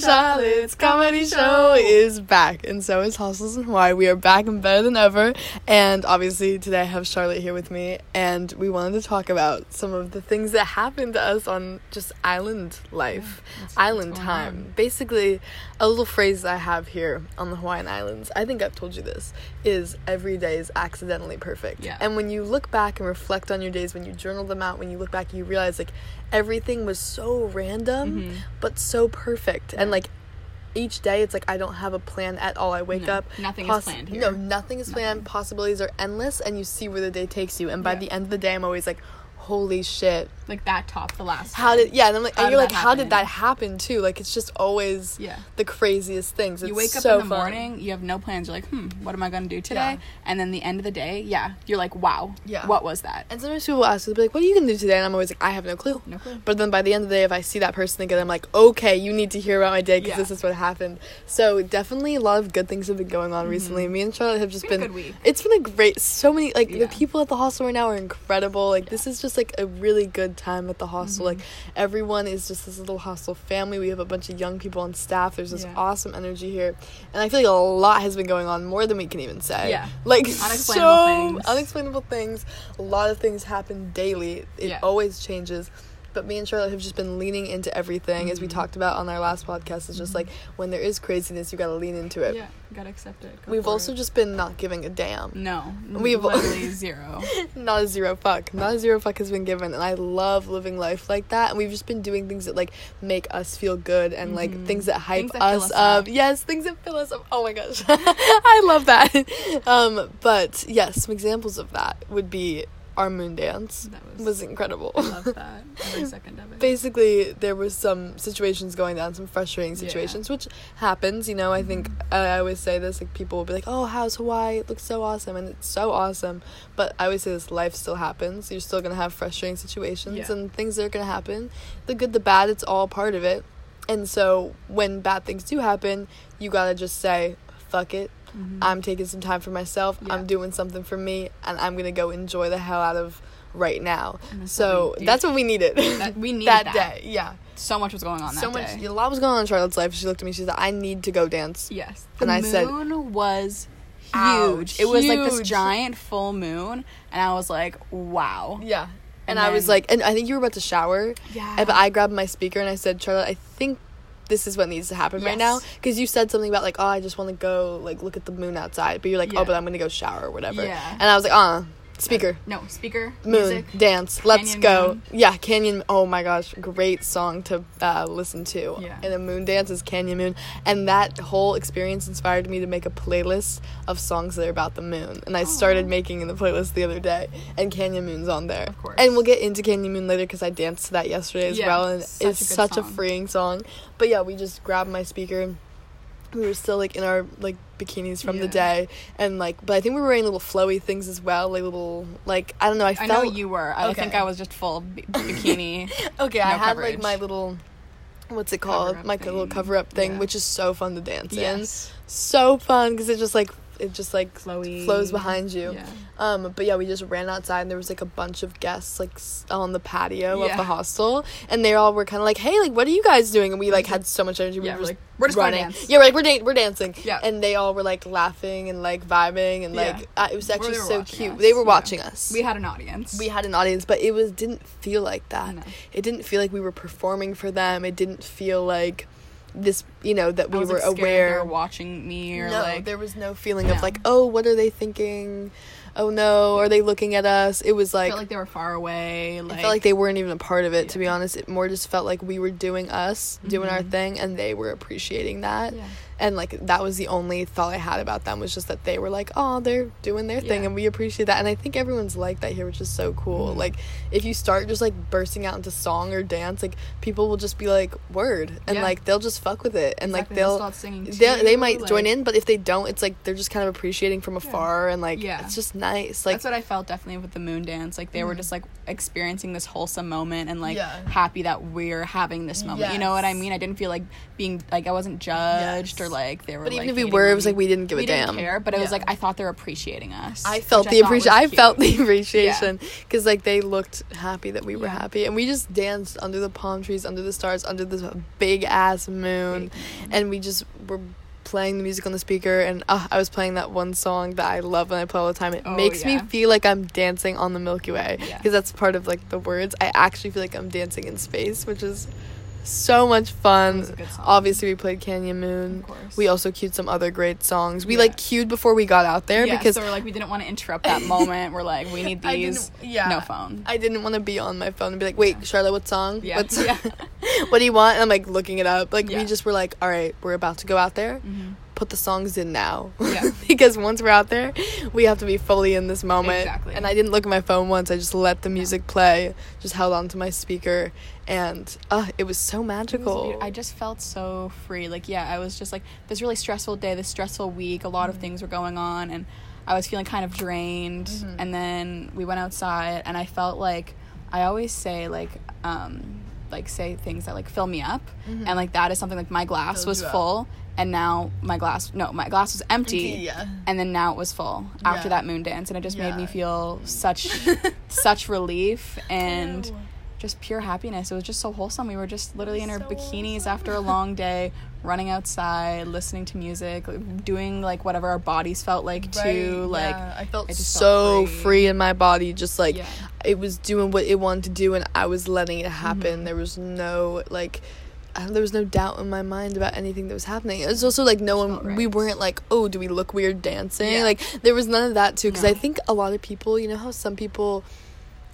Charlotte's comedy show is back, and so is Hostels in Hawaii. We are back and better than ever. And obviously, today I have Charlotte here with me, and we wanted to talk about some of the things that happened to us on just island life, what's- island time. on? Basically, a little phrase I have here on the Hawaiian Islands, I think I've told you this, is every day is accidentally perfect. Yeah. And when you look back and reflect on your days, when you journal them out, when you look back, you realize like everything was so random Mhm. but so perfect and like each day it's like i don't have a plan at all i wake No, up nothing is planned here. no nothing is planned possibilities are endless and you see where the day takes you and by Yeah. the end of the day i'm always like holy shit Like that top, the last. how one. did yeah and i'm like How and you're like how did that happen too like it's just always Yeah. the craziest things it's you wake up so in the fun. morning, you have no plans. You're like, hmm, what am I gonna do today? Yeah. And then the end of the day, yeah, you're like, wow, Yeah. what was that? and sometimes people ask they'll be like, "What are you gonna do today?" And I'm always like, "I have no clue." No clue. But then by the end of the day, if I see that person again, I'm like, okay, you need to hear about my day because Yeah. this is what happened. So definitely a lot of good things have been going on recently. Me and Charlotte have just Mm-hmm. Been been. It's been a great. So many like the people at the hostel right now are incredible. Like this is just like a really good time at the hostel. Mm-hmm. Like everyone is just this little hostel family. We have a bunch of young people on staff. There's this Yeah. awesome energy here, and I feel like a lot has been going on more than we can even say. Yeah. like Unexplainable so things. unexplainable things. A lot of things happen daily. It Yeah. always changes. But me and Charlotte have just been leaning into everything, as we Mhm. talked about on our last podcast. It's just like when there is craziness, you gotta lean into it. Yeah, you gotta accept it. Go We've also it. just been not giving a damn. no, We've- literally zero. Not a zero fuck. Not a zero fuck has been given, and I love living life like that. And we've just been doing things that like make us feel good, and like Mhm. things that hype Things that us, us up. up. Yes, things that fill us up. Oh my gosh, I love that. Um, but yes, some examples of that would be our moon dance. That was, Was incredible. I love that every second of it. basically there was some situations going down some frustrating Yeah. situations which happens you know i think mm-hmm. i always say this like people will be like oh how's hawaii it looks so awesome and it's so awesome but i always say this life still happens you're still gonna have frustrating situations Yeah. and things that are gonna happen the good the bad it's all part of it and so when bad things do happen you gotta just say fuck it Mhm. i'm taking some time for myself Yeah. i'm doing something for me and i'm gonna go enjoy the hell out of right now that's so what that's what we needed That- we needed that, that. day yeah so much was going on that so much day. a lot was going on in charlotte's life she looked at me she said i need to go dance Yes. And the I said- moon was huge. It was like this giant full moon, and I was like, wow. yeah and, And i was like and i think you were about to shower Yeah. and i grabbed my speaker and i said charlotte i think this is what needs to happen right now. Because you said something about like oh i just want to go like look at the moon outside. But you're like oh but i'm gonna go shower or whatever. Yeah. and i was like uh speaker no speaker. moon Music. dance let's go Moon. yeah canyon oh my gosh great song to uh, listen to Yeah. and a moon dance is canyon moon and that whole experience inspired me to make a playlist of songs that are about the moon and i started Aw. making the playlist the other day and canyon moon's on there Of course. and we'll get into canyon moon later because i danced to that yesterday as Yeah, well and such a it's good such a freeing song but yeah we just grabbed my speaker we were still like in our like bikinis from the day and like but i think we were wearing little flowy things as well like little like i don't know i, I felt know you were. I Okay. think I was just full b- bikini. Okay, I No had like my little what's it called? My little cover up thing, Yeah. which is so fun to dance in. So fun because it just like it just like Flowy. flows behind you. Yeah. Um, but yeah, we just ran outside and there was like a bunch of guests like on the patio of the hostel, and they all were kind of like, "Hey, like, what are you guys doing?" And we like had so much energy. We Yeah, were just like, we're just running. dance. Yeah, we're like we're da- we're dancing. Yeah. and they all were like laughing and like vibing and like Yeah. uh, it was actually so cute. us, They were yeah. watching us. We had an audience. we had an audience, but it was didn't feel like that No. it didn't feel like we were performing for them. It didn't feel like this, you know, that I we was, were like, scared they aware. were watching me or no, like there was no feeling of like, oh, what are they thinking? Oh no, are they looking at us? It was I like, felt like they were far away. Like, I felt like they weren't even a part of it. To be honest, it more just felt like we were doing us, doing our Mhm. thing, and they were appreciating that. Yeah. And like that was the only thought I had about them was just that they were like, oh, they're doing their thing, Yeah. and we appreciate that. And I think everyone's like that here, which is so cool. Mhm. Like if you start just like bursting out into song or dance, like people will just be like, word, and Yeah. like they'll just fuck with it, and Exactly, like they'll they'll. singing They, they might join in, but if they don't, it's like they're just kind of appreciating from afar, and like Yeah. it's just nice. Like That's what I felt definitely with the moon dance. Like they were Mhm. just like experiencing this wholesome moment and like Yeah. happy that we're having this moment. You know what I mean? I didn't feel like being like I wasn't judged Yes. or like they were. But even like, if we were, it was like we didn't give we a didn't damn. care, but it was like I thought they were appreciating us. I felt the appreciation. I felt the appreciation because like they looked happy that we were Yeah. happy, and we just danced under the palm trees, under the stars, under this big ass moon, and we just were playing the music on the speaker. And uh, I was playing that one song that I love and I play all the time. It Oh, makes me feel like I'm dancing on the Milky Way Yeah. because that's part of like the words. I actually feel like I'm dancing in space, which is so much fun. Was a good song. Obviously, we played Canyon Moon. We also queued some other great songs. We Yeah. like queued before we got out there yeah, because so we're like we didn't want to interrupt that moment. We're like we need these. yeah. No phone. I didn't want to be on my phone and be like, "Wait, Charlotte, what song? Yeah. What, Yeah. what do you want?" And I'm like looking it up. Like Yeah. we just were like, "All right, we're about to go out there. Mhm. Put the songs in now." Yeah. because once we're out there, we have to be fully in this moment. Exactly. And I didn't look at my phone once. I just let the music play. Just held on to my speaker, and uh, it was so It was magical. I just felt so free. Like, yeah, I was just like this really stressful day, this stressful week. A lot Mm-hmm. of things were going on, and I was feeling kind of drained. Mhm. And then we went outside, and I felt like I always say like, um, like say things that like fill me up, Mhm. and like that is something like my glass was full up. And now my glass no, my glass was empty. yeah. And then now it was full after Yeah. that moon dance, and it just made me feel such, such relief and Ew. just pure happiness. It was just so wholesome. We were just literally in our So bikinis after a long day, running outside, listening to music, doing like whatever our bodies felt like too. Like. I felt so felt free. free. in my body, just like Yeah. it was doing what it wanted to do, and I was letting it happen. Mhm. There was no like. There was no doubt in my mind about anything that was happening. It was also like no one. Right. We weren't like, oh, do we look weird dancing? Yeah. Like there was none of that too. Because I think a lot of people, you know how some people,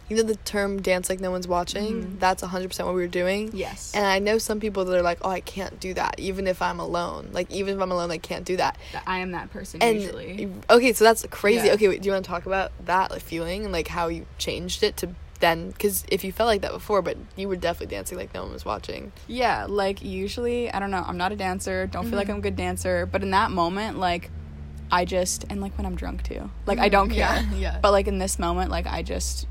you know, the term "dance like no one's watching." Mhm. That's hundred percent what we were doing. yes, And I know some people that are like, oh, I can't do that, even if I'm alone. Like even if I'm alone, I can't do that. That I am that person And usually. okay, so that's crazy. Yeah. Okay, wait, do you want to talk about that like, feeling and like how you changed it to then? Because if you felt like that before, but you were definitely dancing like no one was watching. Yeah, like usually, I don't know. I'm not a dancer. Don't feel like Mhm. I'm a good dancer. But in that moment, like, I just and like when I'm drunk too. Like I don't care. Yeah, yeah. But like in this moment, like I just,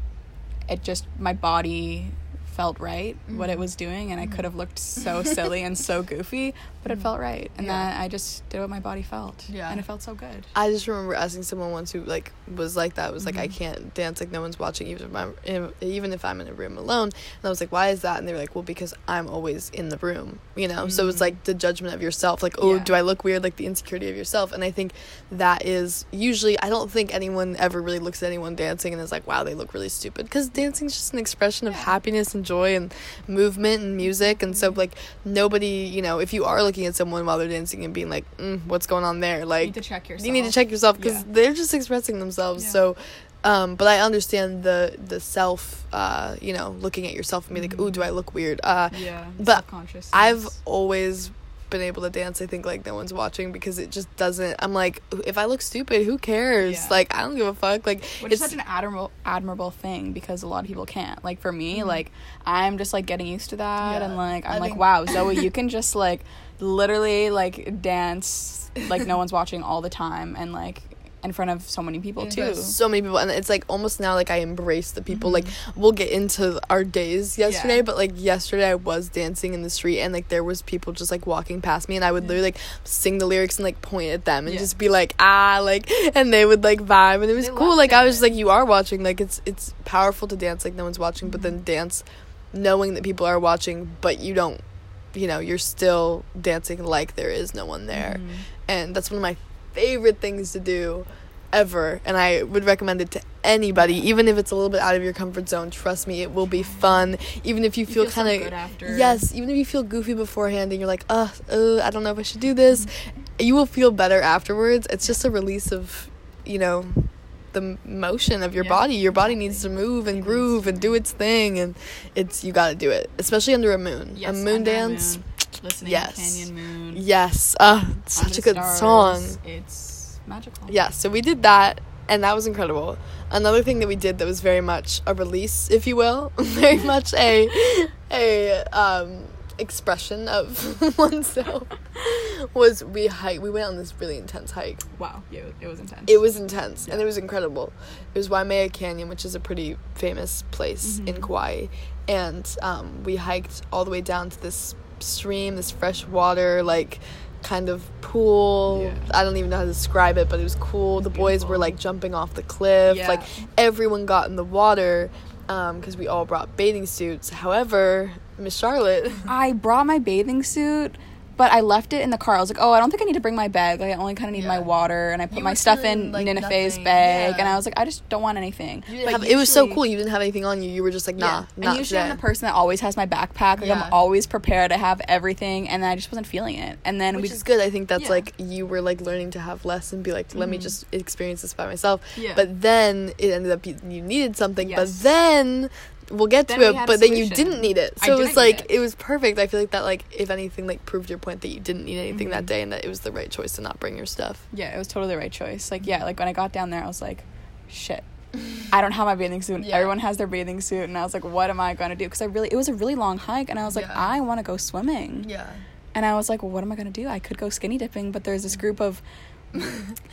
it just my body felt right what it Mhm. was doing, and I could have looked so silly and so goofy, but it felt right, and Mm-hmm. Yeah. that I just did what my body felt. Yeah. and it felt so good. I just remember asking someone once who like was like that was like I can't dance like no one's watching even if I'm in, even if I'm in a room alone and I was like why is that and they were like well because I'm always in the room you know so it's like the judgment of yourself like oh Yeah. do I look weird like the insecurity of yourself and I think that is usually I don't think anyone ever really looks at anyone dancing and is like wow they look really stupid because dancing is just an expression of happiness and joy and movement and music and so like nobody you know if you are looking at someone while they're dancing and being like mm, what's going on there like you need to check yourself. you need to check yourself because Yeah. they're just expressing themselves Yeah. so um but i understand the the self uh you know looking at yourself and being like ooh do i look weird uh Yeah, but i've always been able to dance i think like no one's watching because it just doesn't i'm like if i look stupid who cares Yeah. like i don't give a fuck like which is it's such an admirable admirable thing because a lot of people can't. Like for me, Mhm. like I'm just like getting used to that Yeah. and like I I'm like, think- wow, Zoe, you can just like literally like dance like no one's watching all the time and like in front of so many people too. so many people and it's like almost now like i embrace the people Mhm. like we'll get into our days yesterday Yeah. but like yesterday i was dancing in the street and like there was people just like walking past me and i would Yeah. literally like sing the lyrics and like point at them and Yeah. just be like ah like and they would like vibe and it was They cool loved like i was just like you are watching like it's it's powerful to dance like no one's watching but then dance knowing that people are watching but you don't you know you're still dancing like there is no one there Mhm. and that's one of my favorite things to do ever and i would recommend it to anybody even if it's a little bit out of your comfort zone. Trust me it will be fun. Even if you You feel, feel kind of yes even if you feel goofy beforehand and you're like uh, uh i don't know if i should do this you will feel better afterwards. It's just a release of you know the motion of your Yeah, body. Your body needs to move and groove and do its thing and it's you got to do it especially under a moon. Yes, a moon dance moon, listening yes. to Canyon Moon. yes uh such a good Stars, song It's magical. yeah, so we did that, and that was incredible. Another thing that we did that was very much a release, if you will, very much a a um, expression of oneself, was we hike. We went on this really intense hike. Wow. Yeah, it- was intense. It was intense, and it was incredible. It was Waimea Canyon, which is a pretty famous place in Mhm. Kauai, and um, we hiked all the way down to this stream, this fresh water, like kind of pool. Yeah. I don't even know how to describe it, but it was cool. the boys were like jumping off the cliff. Yeah. Like everyone got in the water um, because we all brought bathing suits. However, Miss Charlotte. I brought my bathing suit, but I left it in the car. I was like, oh, I don't think I need to bring my bag. Like, I only kind of need Yeah. my water, and I put You my stuff in like Nineveh's bag, Yeah. and I was like, I just don't want anything. But have, it was so cool. You didn't have anything on you. You were just like, nah, Yeah. not and usually today. I'm the person that always has my backpack. Like Yeah. I'm always prepared to have everything, and then I just wasn't feeling it. And then Which we is good. I think that's like you were like learning to have less and be like, let me Mhm. just experience this by myself. Yeah. But then it ended up you, you needed something. But then we'll get Then to it. But then you didn't need it. So it was like it. it. was perfect. I feel like that like if anything like proved your point that you didn't need anything that Mhm. day and that it was the right choice to not bring your stuff. yeah, it was totally the right choice. Like yeah, like when I got down there, I was like, shit. I don't have my bathing suit. Yeah. Everyone has their bathing suit, and I was like, "What am I gonna do?" Because I really, it was a really long hike, and I was like, Yeah. "I want to go swimming." Yeah. And I was like, well, what am I going to do? I could go skinny dipping, but there's this group of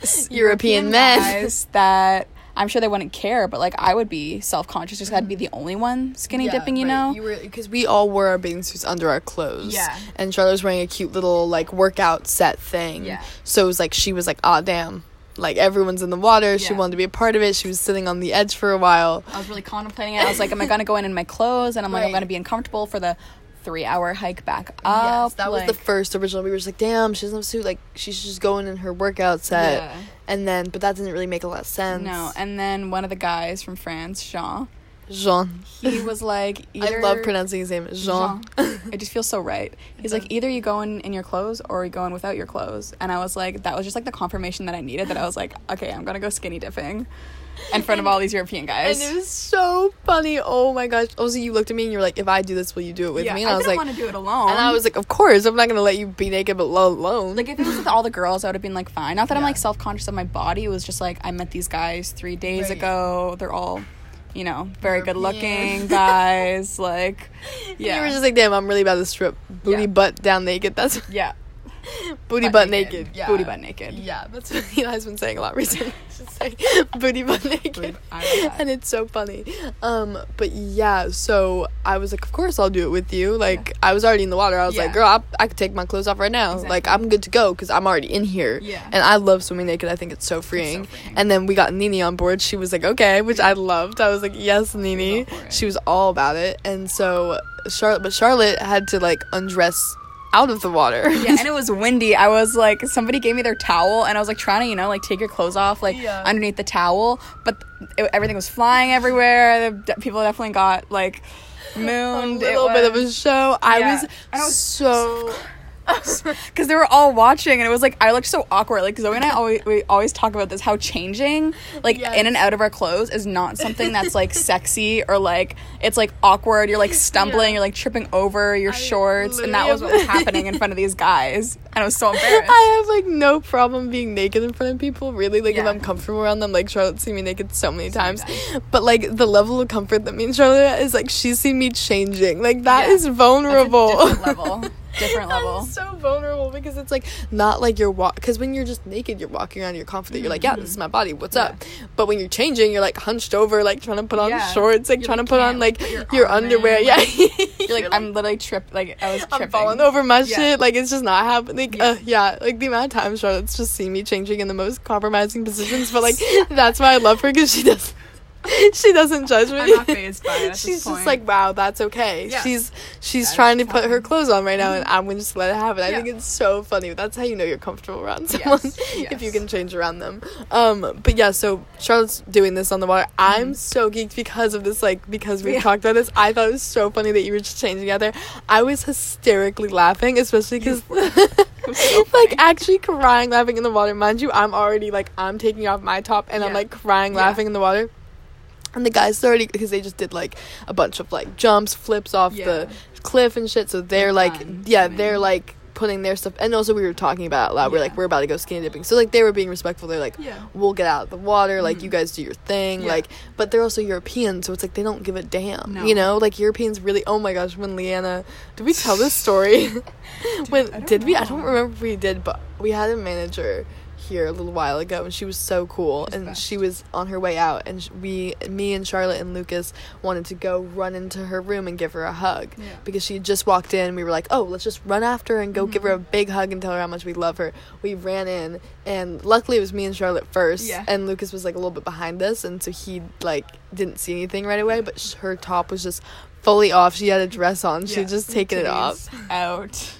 s- European men. that I'm sure they wouldn't care, but like I would be self conscious just 'cause I'd be the only one skinny dipping, you know? You were because we all wore our bathing suits under our clothes. Yeah. And Charlotte was wearing a cute little like workout set thing. Yeah. So it was like she was like, ah, damn. Like everyone's in the water. She wanted to be a part of it. She was sitting on the edge for a while. I was really contemplating it. I was like, am I going to go in in my clothes? And I'm like, I'm going to be uncomfortable for the three hour hike back up. yes, that was the first original. We were just like, damn, she doesn't have a suit. Like she should just go in her workout set. Yeah. And then, but that didn't really make a lot of sense. No, and then one of the guys from France, Jean, Jean. he was like, I love pronouncing his name. Jean. It just feels so right. He's like, either you go in in your clothes or you go in without your clothes. And I was like, that was just like the confirmation that I needed. That I was like, okay, I'm gonna go skinny dipping in front of all these European guys. And it was so funny. Oh my gosh. Also, you looked at me and you were like, if I do this, will you do it with yeah, me? And I, I, was like, want to do it alone. and I was like, of course, I'm not going to let you be naked but lo- alone. like, if it was with all the girls, I would have been like, fine. Not that I'm like self conscious of my body. It was just like I met these guys three days Right. ago. They're all, you know, very good looking guys. like, yeah. yeah, You were just like, damn, I'm really about to strip booty Yeah. butt down naked. That's yeah, booty Butt butt, naked. naked. Yeah. booty butt naked. Yeah, that's what Eli's been saying a lot recently. Booty butt naked. Booty- I love that. and it's so funny. Um, but yeah, so I was like, of course I'll do it with you. Like I was already in the water. I was like, girl, I, I could take my clothes off right now. Like I'm good to go because I'm already in here. Yeah. And I love swimming naked. I think it's so freeing. freeing. And then we got Nini on board. She was like, okay, which I loved. I was like, yes, Nini. all for it. She was all about it. And so Charlotte, but Charlotte had to like undress out of the water. yeah, and it was windy. I was like, somebody gave me their towel, and I was like trying to, you know, like take your clothes off, like Yeah. underneath the towel, but it, everything was flying everywhere. The people definitely got like mooned. a little bit of a show. I Yeah. was, I was so. because they were all watching, and it was like I looked so awkward. Like Zoe and I always we always talk about this how changing like Yes. in and out of our clothes is not something that's like sexy or like it's like awkward. You're like stumbling, Yeah. you're like tripping over your I shorts, and that was what was happening in front of these guys, and I was so embarrassed. I have like no problem being naked in front of people. Really, like if I'm comfortable around them. Like Charlotte's seen me naked so many times, but like the level of comfort that me and Charlotte is like she's seen me changing. Like that Yeah. is vulnerable. That's a different level. Different level. I'm so vulnerable because it's like not like you're walk because when you're just naked you're walking around you're confident you're like yeah this is my body what's up but when you're changing you're like hunched over like trying to put on Yeah. shorts like You, trying to put on like put your your, arm in, underwear yeah You're like I'm literally tripped. Like I was tripping. I'm falling over my Yeah. shit. Like it's just not happening. Like, Yeah. uh, yeah, like the amount of times Charlotte's just seen me changing in the most compromising positions, but like that's why I love her because she does. She doesn't judge me. I'm not phased by it She's just like, wow, that's okay. Yeah. She's she's That trying to is put her clothes on right now, and I'm gonna just let it happen. I Yeah. think it's so funny. That's how you know you're comfortable around someone Yes, if you can change around them. Um, but yeah, so Charlotte's doing this on the water. I'm Mm-hmm. so geeked because of this. Like because we Yeah. talked about this, I thought it was so funny that you were just changing out there. I was hysterically laughing, especially because so like actually crying, laughing in the water. Mind you, I'm already like I'm taking off my top and I'm like crying, laughing in the water. And the guys already because they just did like a bunch of like jumps, flips off Yeah. the cliff and shit. So they're like, yeah, they're like putting their stuff. And also we were talking about out loud. We're like, we're about to go skinny dipping. So like they were being respectful. They're like, Yeah. we'll get out of the water. Like Mhm. you guys do your thing. Yeah. Like, but they're also European, so it's like they don't give a damn. No. You know, like Europeans really. Oh my gosh, when Leanna, did we tell this story? when I don't did we? I don't remember if we did, but we had a manager. Here a little while ago, and she was so cool. And best. she was on her way out, and we, me and Charlotte and Lucas wanted to go run into her room and give her a hug Yeah. because she just walked in. We were like, oh, let's just run after her and go give her a Mm-hmm. big hug and tell her how much we love her. We ran in, and luckily it was me and Charlotte first, Yeah. and Lucas was like a little bit behind us, and so he like didn't see anything right away. But sh- her top was just fully off. She had a dress on. She had just taken it off, out.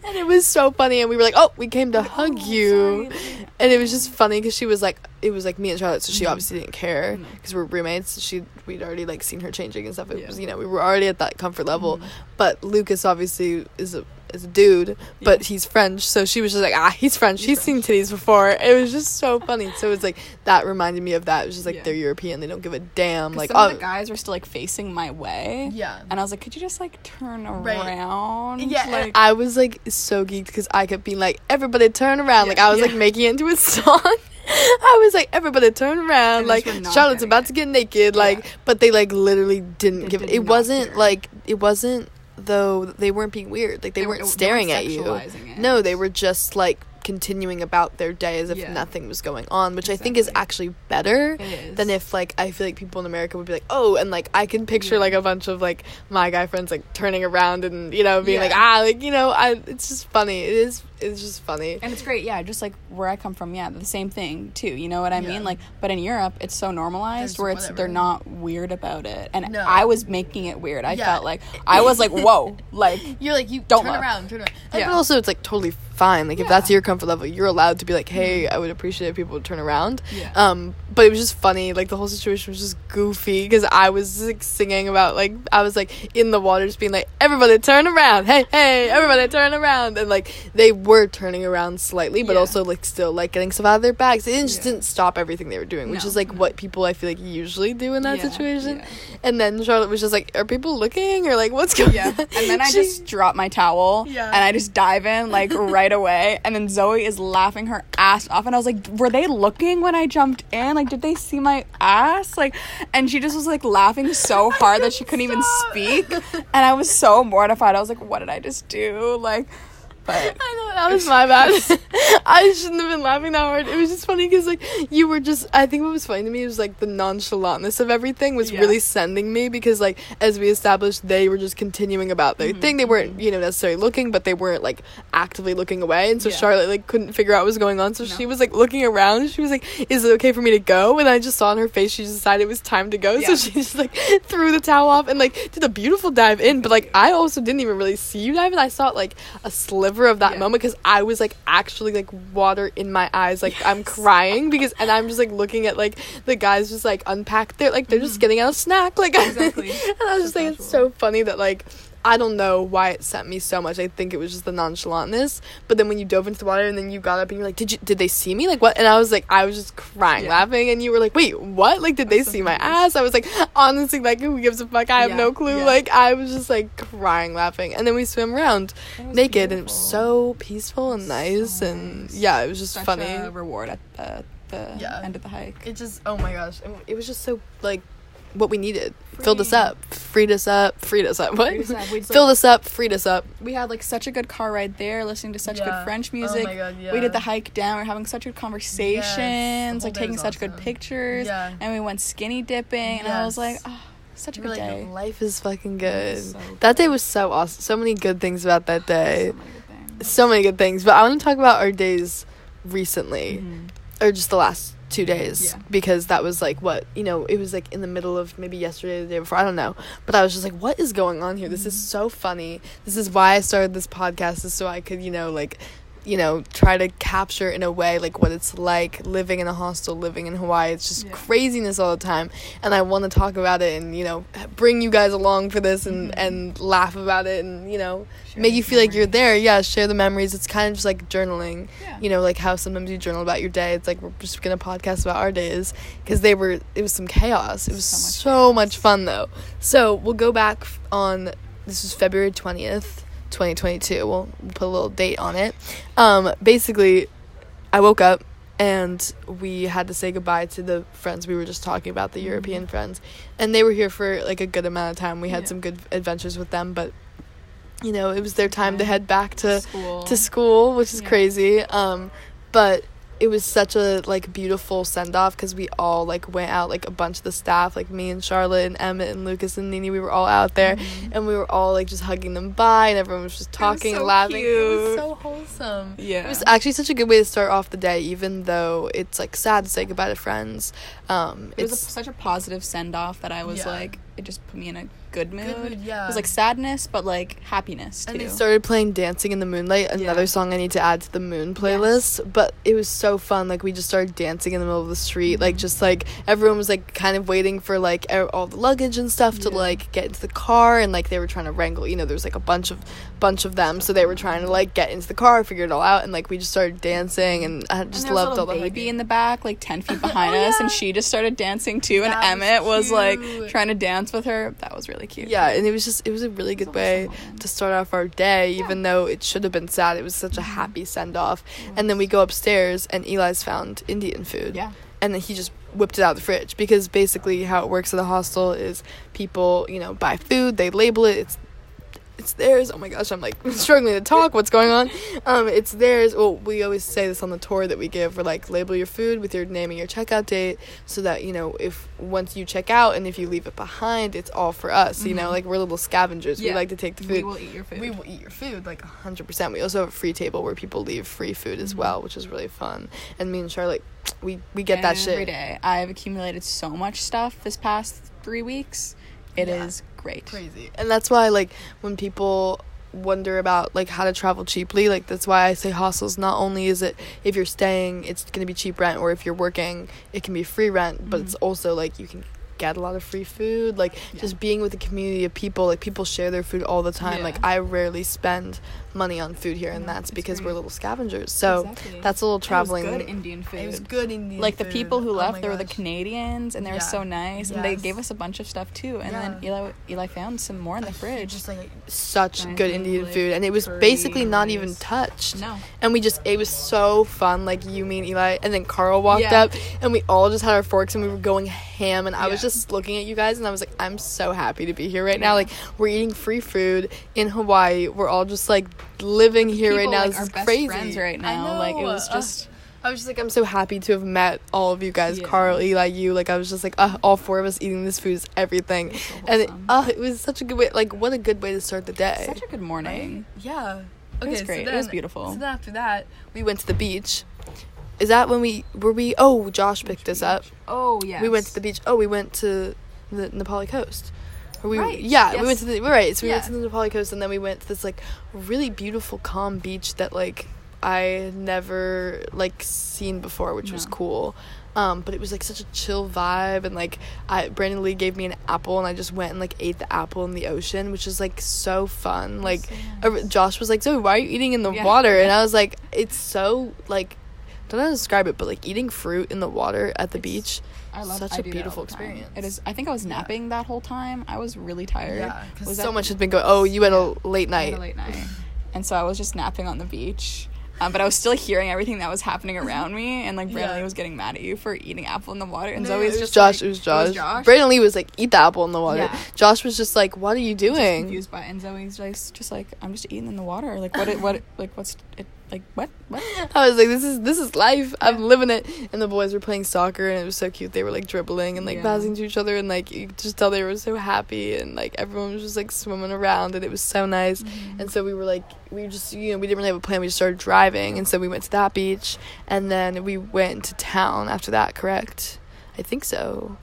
and it was so funny. And we were like, oh, we came to hug Oh, you. sorry. And it was just funny because she was like, it was like me and Charlotte, so she Mhm. obviously didn't care because we're roommates. She we'd already like seen her changing and stuff. It Yeah. was you know we were already at that comfort level. Mhm. But Lucas obviously is a is a dude, but he's French, so she was just like, ah, he's French. He's seen titties before. It was just so funny. So it was like that reminded me of that. It was just like Yeah. they're European. They don't give a damn. Like some oh of the guys were still like facing my way. yeah. And I was like, could you just like turn Right. around? Yeah, Like, I was like so geeked because I kept being like, everybody turn around. Yeah, like I was yeah. like making it into a song. I was like, everybody turn around. And like just were not Charlotte's about it. to get naked. Like, but they like literally didn't They give it. did It wasn't care. like it wasn't though. They weren't being weird. Like they, They were- weren't staring at you. it. No, they were just like continuing about their day as if Yeah. nothing was going on, which I think is actually better It is. than if like I feel like people in America would be like, oh, and like I can picture Yeah. like a bunch of like my guy friends like turning around and you know being like ah like you know I it's just funny it is it's just funny And it's great, yeah. Just like where I come from, yeah, the same thing too. You know what I Yeah. mean? Like, but in Europe, it's so normalized There's where it's whatever. they're not weird about it, and No. I was making it weird. I Yeah. felt like I was like, whoa, like you're like you Don't turn look. around turn around Yeah. but also it's like totally fine like if that's your comfort level you're allowed to be like hey I would appreciate if people would turn around Yeah. um but it was just funny like the whole situation was just goofy because I was like singing about like I was like in the water just being like everybody turn around hey hey everybody turn around and like they were turning around slightly but Yeah. also like still like getting stuff out of their bags they didn't just didn't stop everything they were doing which No, is like no. what people I feel like usually do in that Yeah, situation yeah. and then Charlotte was just like are people looking or like what's going Yeah. on And then I She- just drop my towel Yeah. and I just dive in like right away. And then Zoe is laughing her ass off. And I was like, were they looking when I jumped in? Like, did they see my ass? Like, and she just was like laughing so hard that she couldn't even speak. And I was so mortified. I was like, what did I just do? Like, but I know that was my bad. I shouldn't have been laughing that hard. It was just funny because like you were just. I think what was funny to me was like the nonchalantness of everything was Yeah. really sending me because like as we established, they were just continuing about their Mhm, thing. They weren't you know necessarily looking, but they weren't like actively looking away. And so Yeah. Charlotte like couldn't figure out what was going on. So No. she was like looking around. She was like, "Is it okay for me to go?" And I just saw on her face she decided it was time to go. Yeah. So she just like threw the towel off and like did a beautiful dive in. But like I also didn't even really see you dive in. I saw it like a sliver of that Yeah. moment because I was like actually like water in my eyes, like I'm crying because and I'm just like looking at like the guys just like unpacked their like they're just getting out a snack like Mm-hmm. Exactly. and I was just like it's so funny that like I don't know why it sent me so much. I think it was just the nonchalantness. But then when you dove into the water and then you got up and you're like, "Did you? Did they see me? Like what?" And I was like, I was just crying, Yeah. laughing, and you were like, "Wait, what? Like did they so see my ass?" I was like, honestly, like who gives a fuck? I have Yeah, no clue. yeah. Like I was just like crying, laughing, and then we swim around naked, and it was so peaceful and So nice, and nice. yeah, it was just Such funny. a reward at the, the Yeah. end of the hike. It just oh my gosh, it- it was just so like what we needed. Filled us up, freed us up, freed us up. What? Freed us up. We just, Filled like- us up, freed us up. we had like such a good car ride there, listening to such Yeah. good French Oh music. my God, We did the hike down. We are having such good conversations, whole like taking was such good pictures. Yeah. And we went skinny dipping, and I was like, oh, such a We're good like, day. life is fucking good. So that day was so awesome. So many good things about that day. So many good things. So many good things. But I want to talk about our days recently, Mhm. or just the last two days, Yeah. because that was like what you know. It was like in the middle of maybe yesterday, the day before. I don't know. But I was just like, what is going on here? This is Mm-hmm. so funny. This is why I started this podcast, is so I could you know like. You know, try to capture in a way like what it's like living in a hostel, living in Hawaii. It's just Yeah. craziness all the time, and I want to talk about it and you know bring you guys along for this and Mhm. and laugh about it and you know Share make you feel like you're there. Yeah, share the memories. It's kind of just like journaling. Yeah. You know, like how sometimes you journal about your day. It's like we're just gonna podcast about our days because they were. It was some chaos. It was So so much much, fun though. So we'll go back on. This was February twentieth, twenty twenty two. We'll we'll put a little date on it. Um, basically, I woke up and we had to say goodbye to the friends we were just talking about, the Mhm. European friends, and they were here for like a good amount of time. We had Yeah. some good adventures with them, but you know, it was their time to head back to school. to school, which is Yeah. crazy. Um, but it was such a like beautiful send off because we all like went out like a bunch of the staff like me and Charlotte and Emmett and Lucas and Nini we were all out there and we were all like just hugging them by and everyone was just talking so and laughing. It was so wholesome. Yeah. It was actually such a good way to start off the day, even though it's like sad to say goodbye to friends. Um, It was a, such a positive send off that I was Yeah. like, it just put me in a good mood. mood, yeah. It was like sadness, but like happiness too. and they started playing "Dancing in the Moonlight," another Yeah. song I need to add to the Moon playlist. But it was so fun. Like we just started dancing in the middle of the street, Mm-hmm. like just like everyone was like kind of waiting for like all the luggage and stuff to like get into the car, and like they were trying to wrangle. You know, there was like a bunch of bunch of them, so they were trying to like get into the car, figure it all out, and like we just started dancing, and I just there was a loved all the baby in the back, like ten feet behind Oh, us, yeah. and she just started dancing too. And That was Emmett was like trying to dance with her. That was really cute. Yeah, and it was just it was a really good way to start off our day, even though it should have been sad. It was such a Mm-hmm. happy send off. And then we go upstairs and Eli's found Indian food. Yeah. And then he just whipped it out of the fridge because basically how it works at the hostel is people, you know, buy food, they label it, it's it's theirs. Oh my gosh, I'm like struggling to talk. What's going on? Um, it's theirs. Well, we always say this on the tour that we give. We're like, label your food with your name and your checkout date, so that you know if once you check out and if you leave it behind, it's all for us. You know, Mhm. like we're little scavengers. We like to take the food. We will eat your food. We will eat your food like 100%. We also have a free table where people leave free food as Mhm. well, which is really fun. And me and Charlotte, we we get that shit every day. I've accumulated so much stuff this past three weeks. It is Yeah. great. crazy. And that's why like when people wonder about like how to travel cheaply, like that's why I say hostels not only is it if you're staying it's going to be cheap rent or if you're working it can be free rent, but Mhm. it's also like you can get a lot of free food like Yeah. just being with a community of people like people share their food all the time Yeah. like i rarely spend money on food here and No, that's because great. we're little scavengers so Exactly. that's a little traveling It was good Indian food. it was good Indian like the food. people who Oh left, they were the. Canadians, and they were Yeah. so nice, and they gave us a bunch of stuff too. And then Eli, Eli found some more in the fridge. just like such good thing Indian like, food, and it was basically not even touched. no, And we just it was so fun. Like you, me, and Eli, and then Carl walked Yeah. up, and we all just had our forks, and we were going ham. And I was just looking at you guys, and I was like, I'm so happy to be here right now. Like we're eating free food in Hawaii. We're all just like living here right now. like, is best crazy. friends right I now. Like it was Ugh. just I was just like, I'm so happy to have met all of you guys, Yeah. Carl, Eli, you. Like, I was just like, uh, all four of us eating this food is everything. so And it, uh, it was such a good way. Like, what a good way to start the day. such a good morning. Yeah. It was great. it was beautiful. So then after that, we went to the beach. Is that when we were we? Oh, Josh picked us up. Oh yeah, We went to the beach. Oh, we went to the Na Pali coast. We, Right, Yeah, we went to the right. So we went to the Na Pali coast, and then we went to this like really beautiful, calm beach that like I never like seen before, which was cool. Um, but it was like such a chill vibe, and like I Brandon Lee gave me an apple, and I just went and like ate the apple in the ocean, which is like so fun. Like Josh was like, "So why are you eating in the Yeah. water?" And I was like, "It's so like." Don't know how to describe it, but like eating fruit in the water at the It's beach. I love such I a beautiful all the time. experience. It is. I think I was napping that whole time. I was really tired. because Was so much has been going. Oh, you had a late night. a late night, and so I was just napping on the beach. Um, but I was still hearing everything that was happening around me, and like Brandon Yeah. Lee was getting mad at you for eating apple in the water, and No, Zoe's it was just Josh. like- it was Josh. Josh. Brandon Lee was like, "Eat the apple in the water." Yeah. Josh was just like, "What are you just doing?" confused by it, and Zoe's just just like I'm just eating in the water. Like what? It, what? It, like what's it? Like what? What? I was like, "This is this is life. I'm living it." And the boys were playing soccer, and it was so cute. They were like dribbling and like Yeah. passing to each other, and like you could just tell they were so happy, and like everyone was just like swimming around, and it was so nice. Mm-hmm. And so we were like, we just you know we didn't really have a plan. We just started driving, and so we went to that beach, and then we went to town after that. Correct? I think so.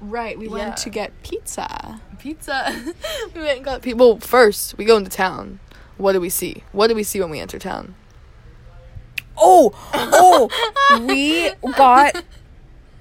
Right. We Yeah. went to get pizza. Pizza. we went and got people. Well, first we go into town. What do we see? What do we see when we enter town? Oh, oh, we got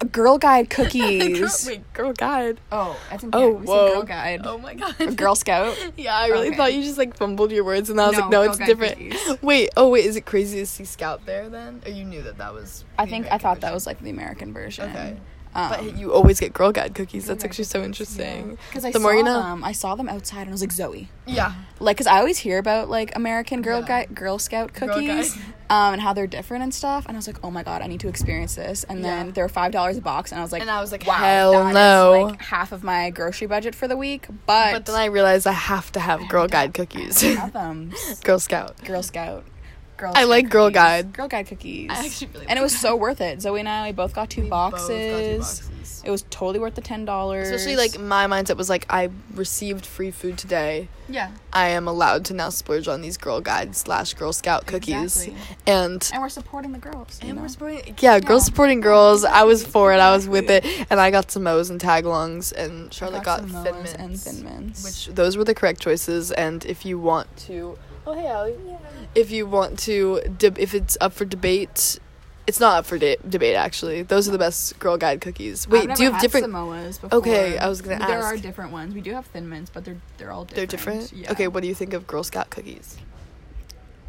a Girl Guide cookies. Wait, Girl Guide. Oh, I think Oh, yeah, we said whoa. Girl Guide. Oh my god. Or Girl Scout. Yeah, I really Okay. thought you just like fumbled your words, and I was No, like, no, Girl it's Guide different. cookies. Wait, oh wait, is it crazy to see Scout there then? Or you knew that that was? I the think I American thought that was like the American version. Okay. Um, But you always get Girl Guide cookies. That's actually so interesting. Because I The saw more you know. them, I saw them outside, and I was like Zoe, Yeah. like, because I always hear about like American Girl Yeah. Guide, Girl Scout Girl cookies, Guide. um, and how they're different and stuff. And I was like, oh my god, I need to experience this. And then Yeah. they were five dollars a box, and I was like, And I was like, wow, hell that is, no. like half of my grocery budget for the week. But, But then I realized I have to have Girl Guide cookies. have them. Girl Scout. Girl Scout. Girl I like Girl cookies. Guide. Girl Guide cookies. I actually really and it was so worth it. Zoe and I we both got two, We both got two boxes. boxes. It was totally worth the ten dollars. Especially like my mindset was like I received free food today. yeah, I am allowed to now splurge on these Girl Guide slash Girl Scout cookies, Exactly. and and we're supporting the girls. and know? we're supporting yeah, girls supporting girls. I was for it. I was with it, and I got Samoas and tagalongs, and I Charlotte got, Samoas thin and thin mints. which those were the correct choices. And if you want to, oh hey Allie, if you want to, deb if it's up for debate. It's not up for de- debate, actually. Those are the best Girl Guide cookies. Wait, do you have different? Samoas before. Okay, I was gonna There are different ones. We do have thin mints, but they're they're all different. They're different. Yeah. Okay, what do you think of Girl Scout cookies?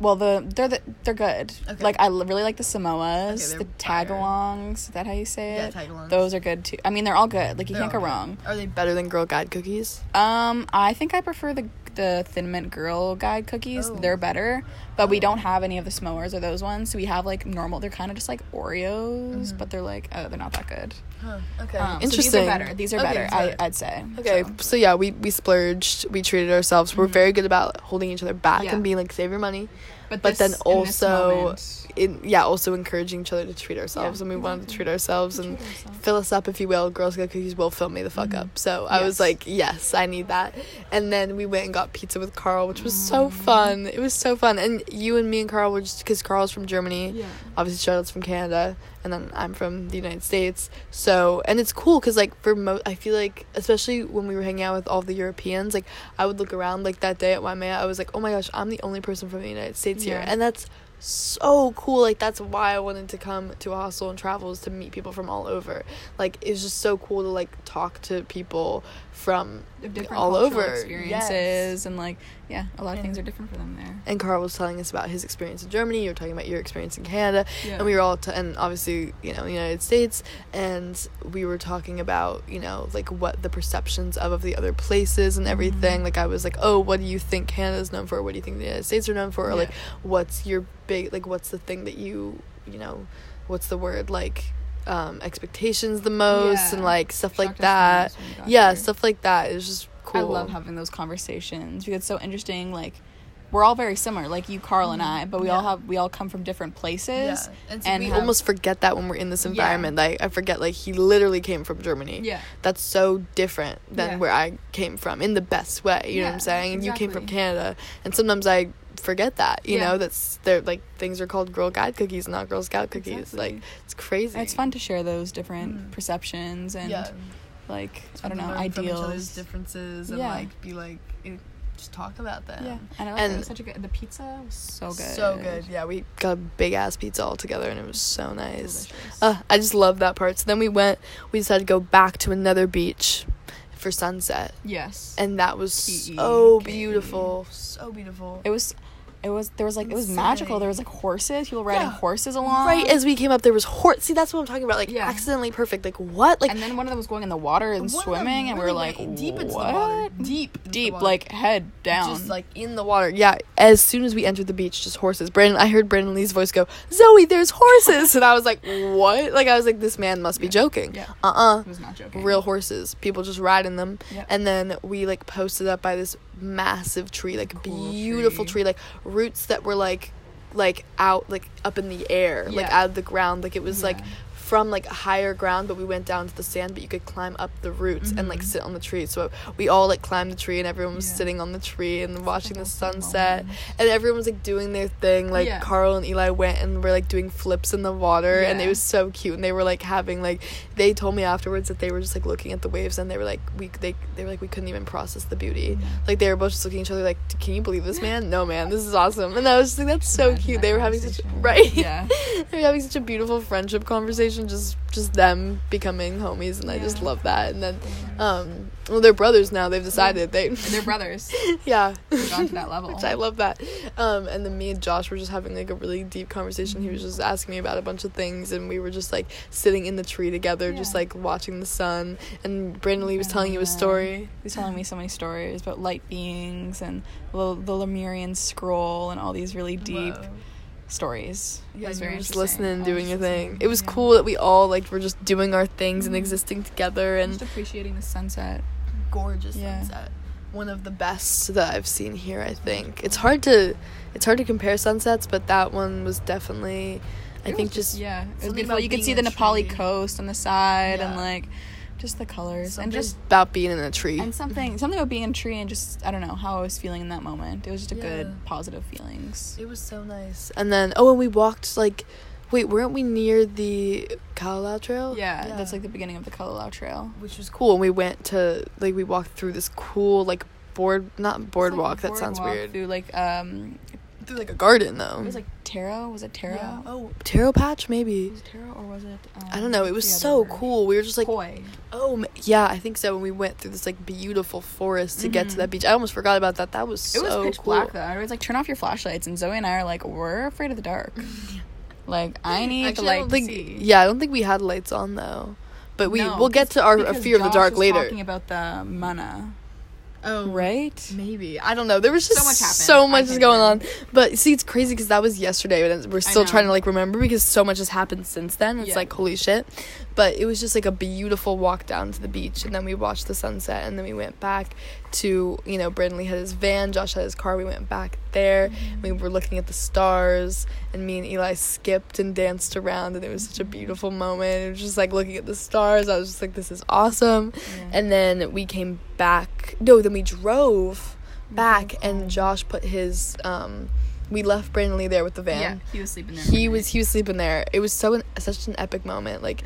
Well, the they're the, they're good. Okay. Like I l- really like the Samoas, Okay, the tagalongs. Is that how you say Yeah, it? tagalongs. Those are good too. I mean, they're all good. Like you They're can't go wrong. Are they better than Girl Guide cookies? Um, I think I prefer the the Thin Mint Girl Guide cookies. Oh. They're better, but we don't have any of the S'mores or those ones. So we have like normal. They're kind of just like Oreos, but they're like oh, they're not that good. Huh. Okay. Um, so Interesting. these are better. These are Okay, better. I, I'd say. Okay, So, so. yeah, we, we splurged, we treated ourselves. We're very good about holding each other back Yeah. and being like, save your money. but, but then this- in this also- moment- In, yeah, also encouraging each other to treat ourselves, Yeah, and we wanted to treat ourselves and Treat ourselves. fill us up, if you will. Girl Scout cookies will fill me the fuck up. Mm-hmm. So I was like, yes, I need that. And then we went and got pizza with Carl, which was so mm. fun. It was so fun. And you and me and Carl were just because Carl's from Germany. Yeah. obviously Charlotte's from Canada and then I'm from the United States. So, and it's cool cuz like for mo I feel like especially when we were hanging out with all the Europeans, like I would look around like that day at Waimea, I was like, "Oh my gosh, I'm the only person from the United States here." And that's so cool. Like that's why I wanted to come to a hostel and travel is to meet people from all over. Like it's just so cool to like talk to people from Of different all over experiences and like yeah, a lot of things are different for them there. and Carl was telling us about his experience in Germany. You were talking about your experience in Canada, Yeah. and we were all t- and obviously you know the United States, and we were talking about you know like what the perceptions of of the other places and everything. Mm-hmm. Like I was like, oh, what do you think Canada's known for? What do you think the United States are known for? Or like, what's your big like what's the thing that you you know, what's the word like um expectations the most and like stuff like Shocked us the that. most when we got Yeah, here. stuff like that is just cool. I love having those conversations because it's so interesting. Like, we're all very similar, like you, Carl, and I, but we all Mm-hmm. Have we all come from different places. and, and we have- almost forget that when we're in this environment. Like I forget, like he literally came from Germany. Yeah. that's so different than Yeah. where I came from in the best way. You know what I'm saying? And you came from. Canada, and sometimes I forget that. You Yeah. know, that's they're like things are called Girl Guide cookies, not Girl Scout cookies. Exactly. Like it's crazy. It's fun to share those different perceptions and Yeah. like I don't know Learn from each other's ideals. differences and Yeah. like be like eh, just talk about them. Yeah, and I like And- it was such a good. The pizza was so good. So good. Yeah, we got a big ass pizza all together and it was so nice. Uh, I just love that part. So then we went, we decided to go back to another beach for sunset. yes, And that was P.E. so beautiful. So beautiful. it was. It was there was like it was Insane. magical. There was like horses, people riding Yeah. horses along. Right as we came up, there was horse. See, that's what I'm talking about. Like Yeah. accidentally perfect. Like what? Like and then one of them was going in the water and one of them swimming, and we were like, deep what? the water. Deep, deep, like head down. just like in the water. Yeah. As soon as we entered the beach, just horses. Brandon, I heard Brandon Lee's voice go, "Zoe, there's horses," and I was like, "What?" Like I was like, "This man must be joking." Yeah. Uh uh I was not joking. real horses people just riding them and then we like posted up by this massive tree like Cool beautiful tree. tree. like roots that were like like out like up in the air like out of the ground like it was like Yeah. From like higher ground but we went down to the sand but you could climb up the roots and like Mhm. sit on the tree. So we all like climbed the tree and everyone was Yeah. sitting on the tree and watching the sunset. and everyone was like doing their thing. Like Yeah. carl and eli went and were like doing flips in the water and it was so cute. And they were like having like they told me afterwards that they were just like looking at the waves and they were like we they, they were like we couldn't even process the beauty. Like they were both just looking at each other like can you believe this man? No man this is awesome. And i was just like that's so Imagine cute. that they were having such right. Yeah. they were having such a beautiful friendship conversation just just them becoming homies and i just love that. And then um well they're brothers now. They've decided they they're brothers. yeah. Gone to that level. which i love that. Um and then me and josh were just having like a really deep conversation. He was just asking me about a bunch of things and we were just like sitting in the tree together just like watching the sun. And brandon lee was telling you a story. He's telling me so many stories about light beings and the, the Lemurian scroll and all these really deep Whoa. Stories. Yeah, was you were just listening and doing just your thing. It was Yeah. cool that we all like were just doing our things and Mhm. existing together and Just appreciating the sunset. gorgeous Yeah. sunset. one of the best that I've seen here. I think it's hard to it's hard to compare sunsets, but that one was definitely. I It think was just yeah, it was beautiful. You could see the Na Pali tree. coast on the side and like just the colors and and just just about being in a tree. and something something about being in a tree and just I don't know how I was feeling in that moment. It was just a Yeah. good positive feelings. It was so nice. And then oh, and we walked like, wait, weren't we near the Kalalau Trail? Yeah, that's like the beginning of the Kalalau Trail. which was cool. And we went to like we walked through this cool like board not boardwalk. It's like that sounds boardwalk weird. Through like um, Through like a garden though. it was like taro. Was it taro? Yeah. Oh, taro patch maybe. Was it taro or was it? Um, I don't know. It was so cool. We were just like, Koi. oh yeah, I think so. And we went through this like beautiful forest to get to that beach. I almost forgot about that. That was so It was pitch cool. black though. I was like, turn off your flashlights, and Zoe and I are like, we're afraid of the dark. like, I need Actually, the light don't to think. see. Yeah, I don't think we had lights on though. But we No, we'll get to our fear of the Josh dark was later. Talking about the mana, Oh right? Maybe I don't know. There was just So much happened. so much can't going on. But see, it's crazy because that was yesterday, but we're still trying to like remember because so much has happened since then. It's Yeah. like holy shit. But it was just like a beautiful walk down to the beach, and then we watched the sunset, and then we went back to you know Brandon Lee had his van, Josh had his car. We went back there. Mm-hmm. We were looking at the stars, and me and Eli skipped and danced around, and it was such a beautiful moment. It was just like looking at the stars. I was just like, this is awesome. Yeah. And then we came back. No, then we drove back, drove and. Josh put his. Um, we left Brandon Lee there with the van. yeah, he was sleeping there. He was he was sleeping there. It was so an, such an epic moment, like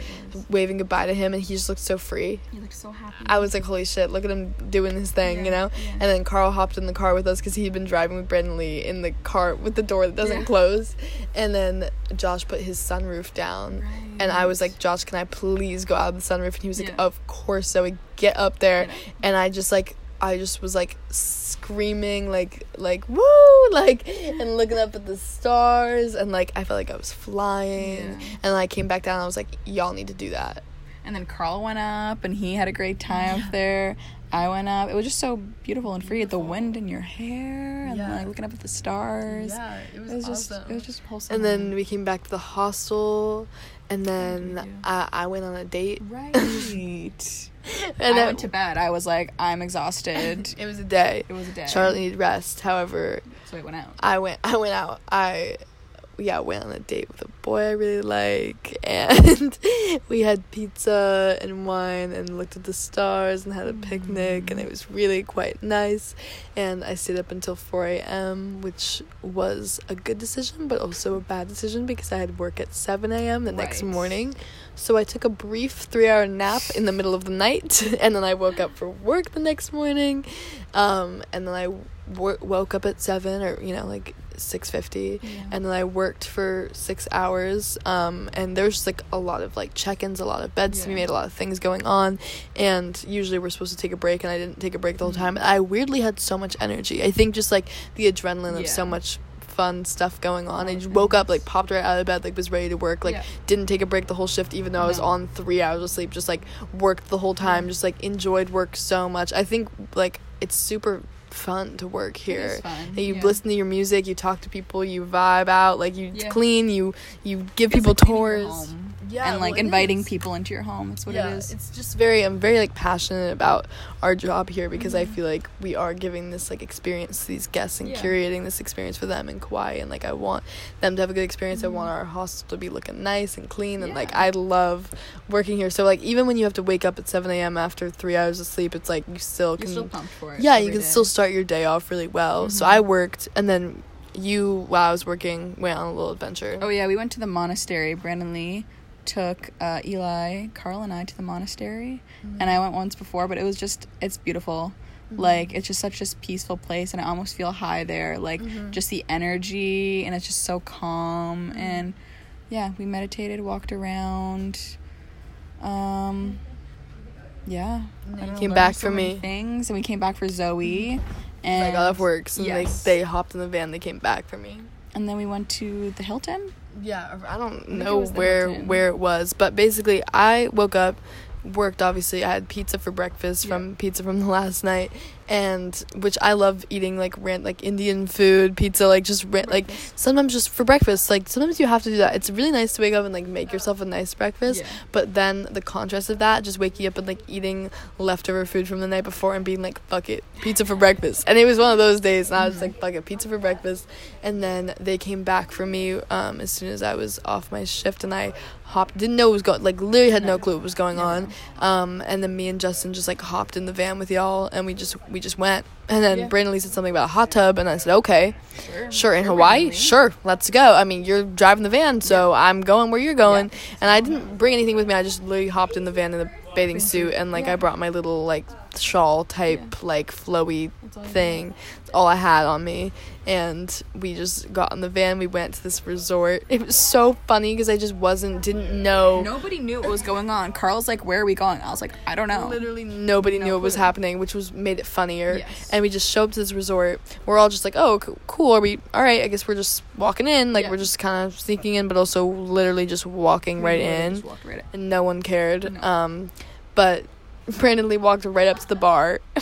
waving goodbye to him, and he just looked so free. He looked so happy. I was like, holy shit, look at him doing his thing, you know. yeah. And then Carl hopped in the car with us because he'd been driving with Brandon Lee in the car with the door that doesn't Yeah. close. And then Josh put his sunroof down, and I was like, Josh, can I please go out of the sunroof? And he was like, Yeah. of course. So we get up there, and I just like. I just was like screaming like like woo like and looking up at the stars and like I felt like I was flying Yeah. and I came back down and I was like y'all need to do that And then Carl went up, and he had a great time up there. I went up. It was just so beautiful and free. The wind in your hair, and Yeah. like looking up at the stars. it It was just, it was just wholesome. and then we came back to the hostel and then? I, I went on a date right. and I then went to bed. I was like, I'm exhausted. it was a day It was a day. Charlotte needed rest however So I went out. I went I went out. I yeah, went on a date with a boy I really like and we had pizza and wine and looked at the stars and had a picnic and it was really quite nice and I stayed up until 4 a.m. which was a good decision but also a bad decision because I had work at 7 a.m. the next morning so I took a brief three hour nap in the middle of the night and then I woke up for work the next morning um, and then I w- woke up at 7 or you know like 6.50 Yeah. and then I worked for six hours. Um, and there was just like a lot of like check-ins, a lot of beds to be made, a lot of things going on. And usually we're supposed to take a break, and I didn't take a break the whole Mhm. time. I weirdly had so much energy. I think just like the adrenaline of so much fun stuff going on. I just woke up, like popped right out of bed, like was ready to work, like Yeah. didn't take a break the whole shift, even though I was on three hours of sleep. Just like worked the whole time, Yeah. just like enjoyed work so much. I think like it's super fun to work here. It is fun. And you yeah. listen to your music, you talk to people, you vibe out, like you Yeah. clean, you you give It's people like cleaning your tours. Yeah, and like well, inviting is. people into your home. That's what yeah, it is. It's just very I'm very like passionate about our job here because I Mhm. feel like we are giving this like experience to these guests and Yeah. curating this experience for them in Kauai and like I want them to have a good experience. I want Mhm. our hostel to be looking nice and clean and like I love working here. So like even when you have to wake up at seven AM after three hours of sleep, it's like you still You're can still pumped for it. yeah, you can day. still start your day off really well. So Mhm. I worked, and then you, while I was working, went on a little adventure. Oh yeah, we went to the monastery. Brandon Lee took uh, Eli, Carl, and I to the monastery, and I went once before, but it was just it's beautiful. Mm-hmm. Like it's just such a peaceful place, and I almost feel high there. Like Mhm. just the energy, and it's just so calm. Mhm. And yeah, we meditated, walked around. Um, yeah, And I then don't came back so for me. things, and we came back for Zoe. And I got off work, so yes. they they hopped in the van. They came back for me. And then we went to the Hilton. Yeah, I don't know where Hilton. where it was, but basically, I woke up, worked. Obviously, I had pizza for breakfast Yeah. from pizza from the last night, and which I love eating like rant like Indian food, pizza, like just ran- like sometimes just for breakfast. Like sometimes you have to do that. It's really nice to wake up and like make yourself a nice breakfast, Yeah. but then the contrast of that, just waking up and like eating leftover food from the night before and being like, fuck it, pizza for breakfast. And it was one of those days, and I was like, fuck it, pizza for breakfast. And then they came back for me um, as soon as I was off my shift, and I hopped, didn't know what was going, like literally had no clue what was going on. Um, and then me and Justin just like hopped in the van with y'all, and we just we just went. And then Yeah. Brandon Lee said something about a hot tub, and I said, okay, Sure. sure, in Hawaii, sure, let's go. I mean, you're driving the van, so I'm going where you're going. And I didn't bring anything with me. I just literally hopped in the van in a bathing suit, and like I brought my little like shawl type like flowy That's all you thing. All I had on me, and we just got in the van. We went to this resort. It was so funny because I just wasn't didn't know. Nobody knew what was going on. Carl's like, "Where are we going?" I was like, "I don't know." Literally nobody No knew what was happening, which was made it funnier. Yes. And we just showed up to this resort. We're all just like, "Oh, cool. Are we all right? I guess we're just walking in. Like Yeah. we're just kind of sneaking in, but also literally just walking right We literally in." just walked right in. and no one cared. No. Um, but Brandon Lee walked right up to the bar.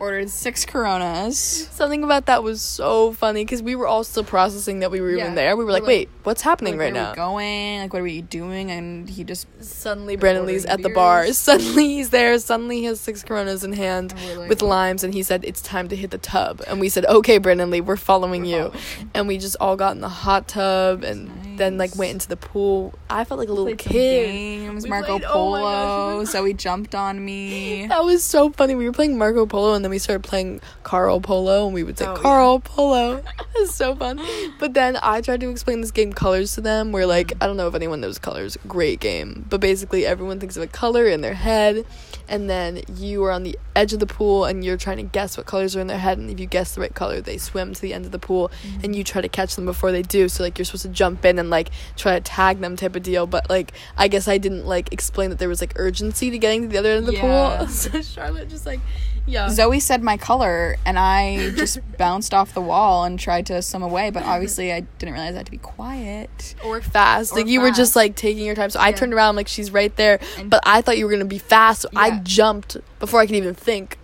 Ordered six Coronas. Something about that was so funny because we were all still processing that we were Yeah. even there. We were We're like, like- "Wait, what's happening right where are now?" we going? Like, what are we doing? And he just Suddenly, Brandon Lee's at ordering the bar. beers. Suddenly, he's there. Suddenly, he has six Coronas in hand And we're like- with limes, and he said, "It's time to hit the tub." And we said, "Okay, Brandon Lee, we're following you." And we just all got in the hot tub, and then like went into the pool. I felt like a little kid. games. We Marco played- oh my gosh, Polo. we- Zoe jumped on me. That was so funny. We were playing Marco Polo and then we started playing Carl Polo and we would say Oh, yeah. Carl Polo. it was so fun. But then I tried to explain this game colors to them where like I don't know if anyone knows colors. Great game. But basically everyone thinks of a color in their head and then you are on the edge of the pool and you're trying to guess what colors are in their head and if you guess the right color they swim to the end of the pool mm-hmm. and you try to catch them before they do. So like you're supposed to jump in and like try to tag them type of deal. But like I guess I didn't like explain that there was like urgency to getting to the other end of the Yeah. pool. So Charlotte just like, yeah. Zoe said my color, and I just bounced off the wall and tried to swim away. But obviously, I didn't realize I had to be quiet. or fast. Or like you were just like taking your time. So I turned around like she's right there, And- but I thought you were gonna be fast. So I jumped before I could even think.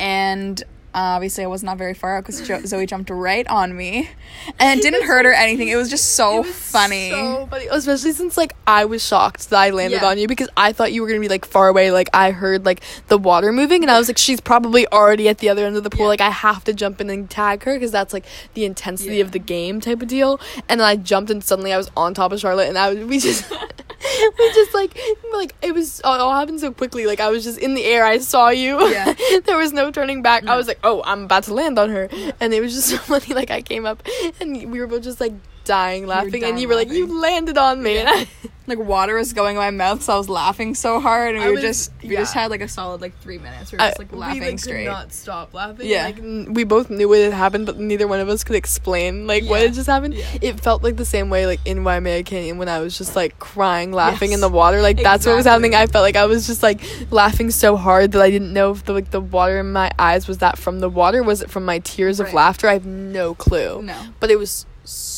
And uh, obviously, I was not very far out because jo- Zoe jumped right on me, and it didn't hurt or anything. It was just so was funny. So funny. Especially since like I was shocked that I landed Yeah. on you because I thought you were gonna be like far away. Like I heard like the water moving and I was like, she's probably already at the other end of the pool. Yeah. Like I have to jump in and tag her because that's like the intensity Yeah. of the game type of deal. And then I jumped and suddenly I was on top of Charlotte and I was we just we just like like it was it all happened so quickly. Like I was just in the air. I saw you. Yeah. there was no turning back. I was like, oh, I'm about to land on her, and it was just so funny. Like I came up and we were both just like dying laughing, and dying you were like, you landed on me, and I. like water was going in my mouth, so I was laughing so hard, and we I was- just we yeah. just had like a solid like three minutes. We were just like laughing straight. Could not stop laughing. Yeah. like n- we both knew what had happened, but neither one of us could explain like what had just happened. Yeah. It felt like the same way like in Waimea Canyon when I was just like crying, laughing Yes. in the water. Like that's what was happening. I felt like I was just like laughing so hard that I didn't know if the like the water in my eyes was that from the water, was it from my tears of laughter? I have no clue. No. but it was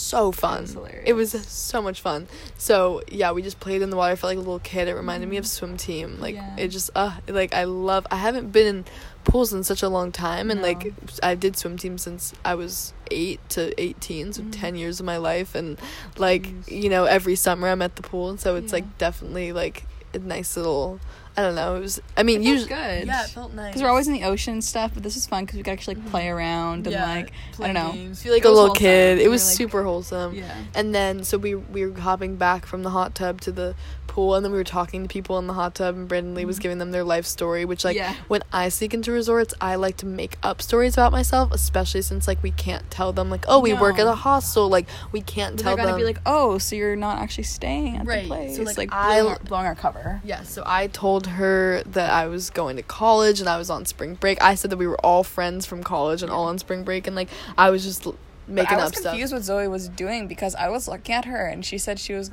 so fun. was. It was so much fun. So yeah, we just played in the water. I felt like a little kid. It reminded me of swim team. Like Yeah. it just uh like I love. I haven't been in pools in such a long time, and like I did swim team since I was eight to eighteen, so Mhm. ten years of my life, and like you know every summer I'm at the pool, and so it's Yeah. like definitely like a nice little. I don't know. It was. I mean, It felt usually good. Yeah, it felt nice. Because we're always in the ocean and stuff, but this was fun because we could actually like play mm-hmm. around and Yeah, like play I don't know. games, feel like a little wholesome. kid. It was like- super wholesome. Yeah. And then so we we were hopping back from the hot tub to the pool, and then we were talking to people in the hot tub, and Brandon Lee was Mhm. giving them their life story. Which like Yeah. when I sneak into resorts, I like to make up stories about myself, especially since like we can't tell them like oh we work at a hostel, like we can't They're tell gonna them. be like, oh, so you're not actually staying at Right, the so, place, like, like, I- blowing, our, blowing our cover. Yeah, so I told her that I was going to college and I was on spring break. I said that we were all friends from college and all on spring break, and like I was just making but I was up stuff. confused what Zoe was doing because I was looking at her and she said she was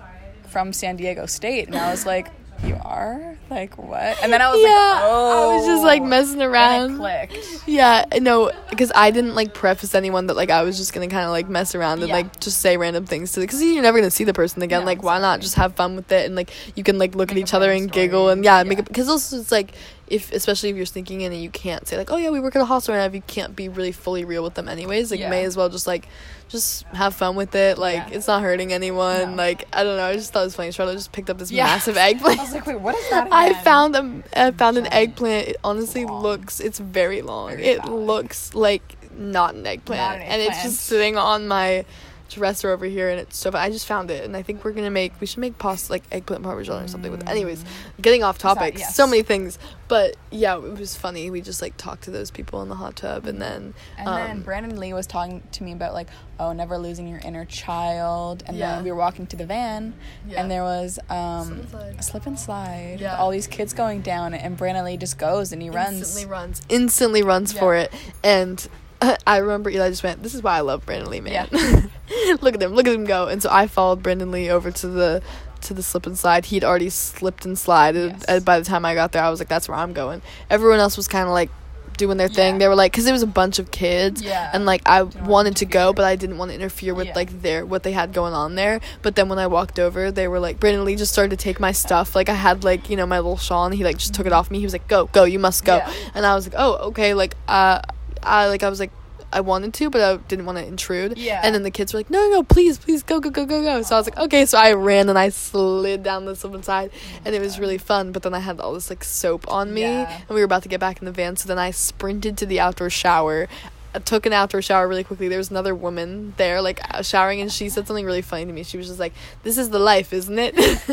from San Diego State, and I was like, you are like what? And then I was yeah, like, oh, I was just like oh. messing Then around. clicked. Yeah, no, because I didn't like preface anyone that like I was just gonna kind of like mess around and Yeah. like just say random things to because you're never gonna see the person again. No, like, why not just have fun with it and like you can like look Make at each other and giggle and yeah, make stories, it because also it's like if especially if you're sneaking in and you can't say like, oh yeah, we work at a hostel right now. If you can't be really fully real with them anyways, like Yeah. may as well just like just have fun with it. Like Yeah. it's not hurting anyone. No. Like I don't know. I just thought it was funny. Charlotte just picked up this Yeah. massive I eggplant. was like, wait, what is that? I again? found a I found an eggplant. It honestly Long. looks it's very long. Very it looks like not an eggplant, Not an and it's just sitting on my dresser over here, and it's so. fun. I just found it, and I think we're gonna make we should make pasta like eggplant parmesan or something with. Anyways, getting off topic, yes. so many things, but yeah, it was funny. We just like talked to those people in the hot tub, and then And um, then Brandon Lee was talking to me about like, oh, never losing your inner child. And Yeah. then we were walking to the van, Yeah. and there was um, Slip and slide. a slip and slide. Yeah. With all these kids going down, and Brandon Lee just goes and he runs. instantly runs, instantly runs for it, and. I remember Eli just went. This is why I love Brandon Lee, man. Yeah. look at him, look at him go. And so I followed Brandon Lee over to the to the slip and slide. He'd already slipped and slided. Yes. By the time I got there, I was like, "That's where I'm going." Everyone else was kind of like doing their thing. Yeah. They were like, because it was a bunch of kids, Yeah. and like I Didn't wanted to go, but I didn't want to interfere with Yeah. like their what they had going on there. But then when I walked over, they were like, Brandon Lee just started to take my stuff. Like I had like you know my little shawl, and he like just took it off me. He was like, "Go, go, you must go,". Yeah. and I was like, "Oh, okay." Like uh, I like I was like. I wanted to, but I didn't want to intrude. Yeah. And then the kids were like, "No, no, no, please, please, go, go, go, go, go." So I was like, "Okay." So I ran and I slid down the slip and slide, and it was really fun. But then I had all this like soap on me, Yeah. and we were about to get back in the van. So then I sprinted to the outdoor shower. I took an outdoor shower really quickly. There was another woman there, like uh, showering, and she said something really funny to me. She was just like, "This is the life, isn't it?"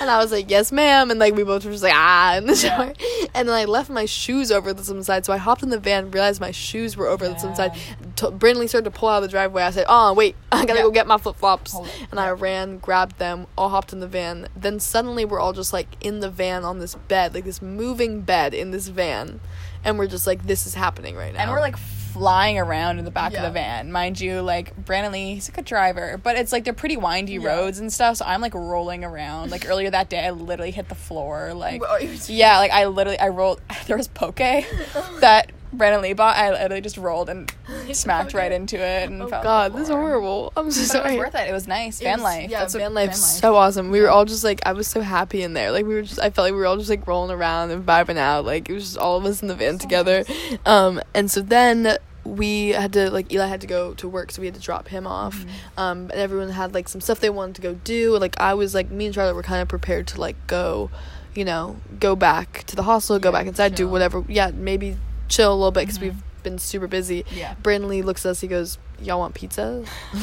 and I was like, "Yes, ma'am." And like we both were just like, "Ah," in the Yeah. shower. And then I left my shoes over the some side, so I hopped in the van, realized my shoes were over the some side. T- Brandon Lee started to pull out of the driveway. I said, "Oh, wait, I gotta Yeah. go get my flip flops." And I ran, grabbed them, all hopped in the van. Then suddenly we're all just like in the van on this bed, like this moving bed in this van, and we're just like, "This is happening right now." and we're like flying around in the back of the van. Mind you, like Brandon Lee, he's a good driver, but it's like they're pretty windy Yeah. roads and stuff. So I'm like rolling around. Like earlier that day, I literally hit the floor. Like yeah, like I literally I rolled. There was poke that Brandon Lee bought. I literally just rolled and smacked right into it. And Oh God, this is horrible. I'm so But sorry. it was worth it. It was nice. It Van was- life. Yeah, That's what van life. So awesome. We were all just like, I was so happy in there. Like we were just, I felt like we were all just like rolling around and vibing out. Like it was just all of us in the van together. Um, and so then we had to like Eli had to go to work, so we had to drop him off. Mm-hmm. Um, and everyone had like some stuff they wanted to go do. Like I was like, me and Charlotte were kind of prepared to like go, you know, go back to the hostel, go Yeah, back inside, do whatever. Yeah, maybe chill a little bit because Mhm. we've been super busy. Yeah. Brandon Lee looks at us. He goes, "Y'all want pizza?"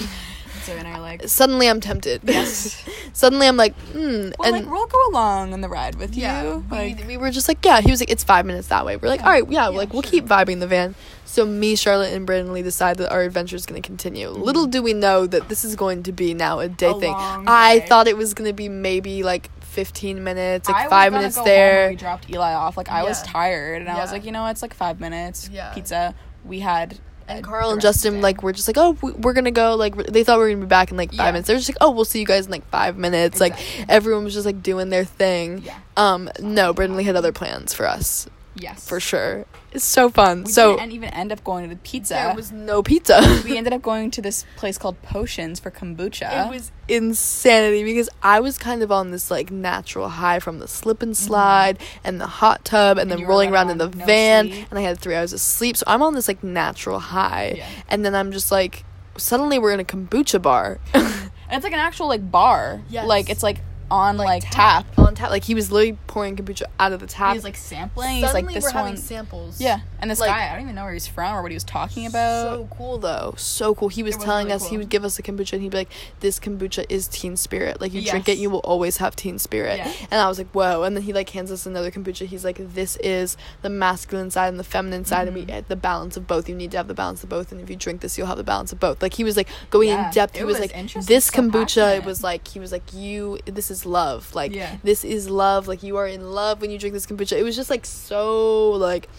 So and I like. Suddenly, I'm tempted. Yes. Suddenly, I'm like, hmm. Well, and like we'll go along on the ride with yeah, you. we, Like we were just like, yeah. He was like, it's five minutes that way. We're like, Yeah. all right, yeah, Yeah, like we'll sure. keep vibing the van. So me, Charlotte, and Brandon Lee decide that our adventure is going to continue. Little do we know that this is going to be now a day Mm-hmm. A thing. I day. thought it was going to be maybe like 15 minutes, like was five minutes go home when there. we dropped Eli off. Like I was tired, and I was like, you know, it's like five minutes. Yeah. Pizza. We had. And Carl and rest of the Justin like we're just like, oh, we- we're gonna go. Like they thought we were gonna be back in like five Yeah. minutes. They're just like, oh, we'll see you guys in like five minutes. Like everyone was just like doing their thing. Yeah. Um, no, Brandon had other plans for us Yes. for sure. It's so fun. We so didn't even end up going to the pizza. there was no pizza. we ended up going to this place called Potions for kombucha. It was insanity because I was kind of on this like natural high from the slip and slide and the hot tub and, Mm-hmm. And then rolling around in the no van sleep. and I had three hours of sleep. So I'm on this like natural high. Yeah. And then I'm just like suddenly we're in a kombucha bar. and it's like an actual like bar. Yes. Like it's like on like, tap. on tap. Like he was literally pouring kombucha out of the tap. He's like sampling. He's like Suddenly this we're having one. samples. Yeah, and this Like- guy, I don't even know where he's from or what he was talking about. So cool though, so cool. He was was telling really us he would give us a kombucha and he'd be like, "This kombucha is Teen Spirit. Like you drink it, you will always have Teen Spirit." Yeah. And I was like, "Whoa!" And then he like hands us another kombucha. He's like, "This is the masculine side and the feminine side, and we Mhm. get the balance of both. You need to have the balance of both, and if you drink this, you'll have the balance of both." Like he was like going Yeah, in depth. He was, was like, "This so kombucha." It was like he was like, "You, this is love. Like Yeah. this is love. Like you are in love when you drink this kombucha." It was just like so like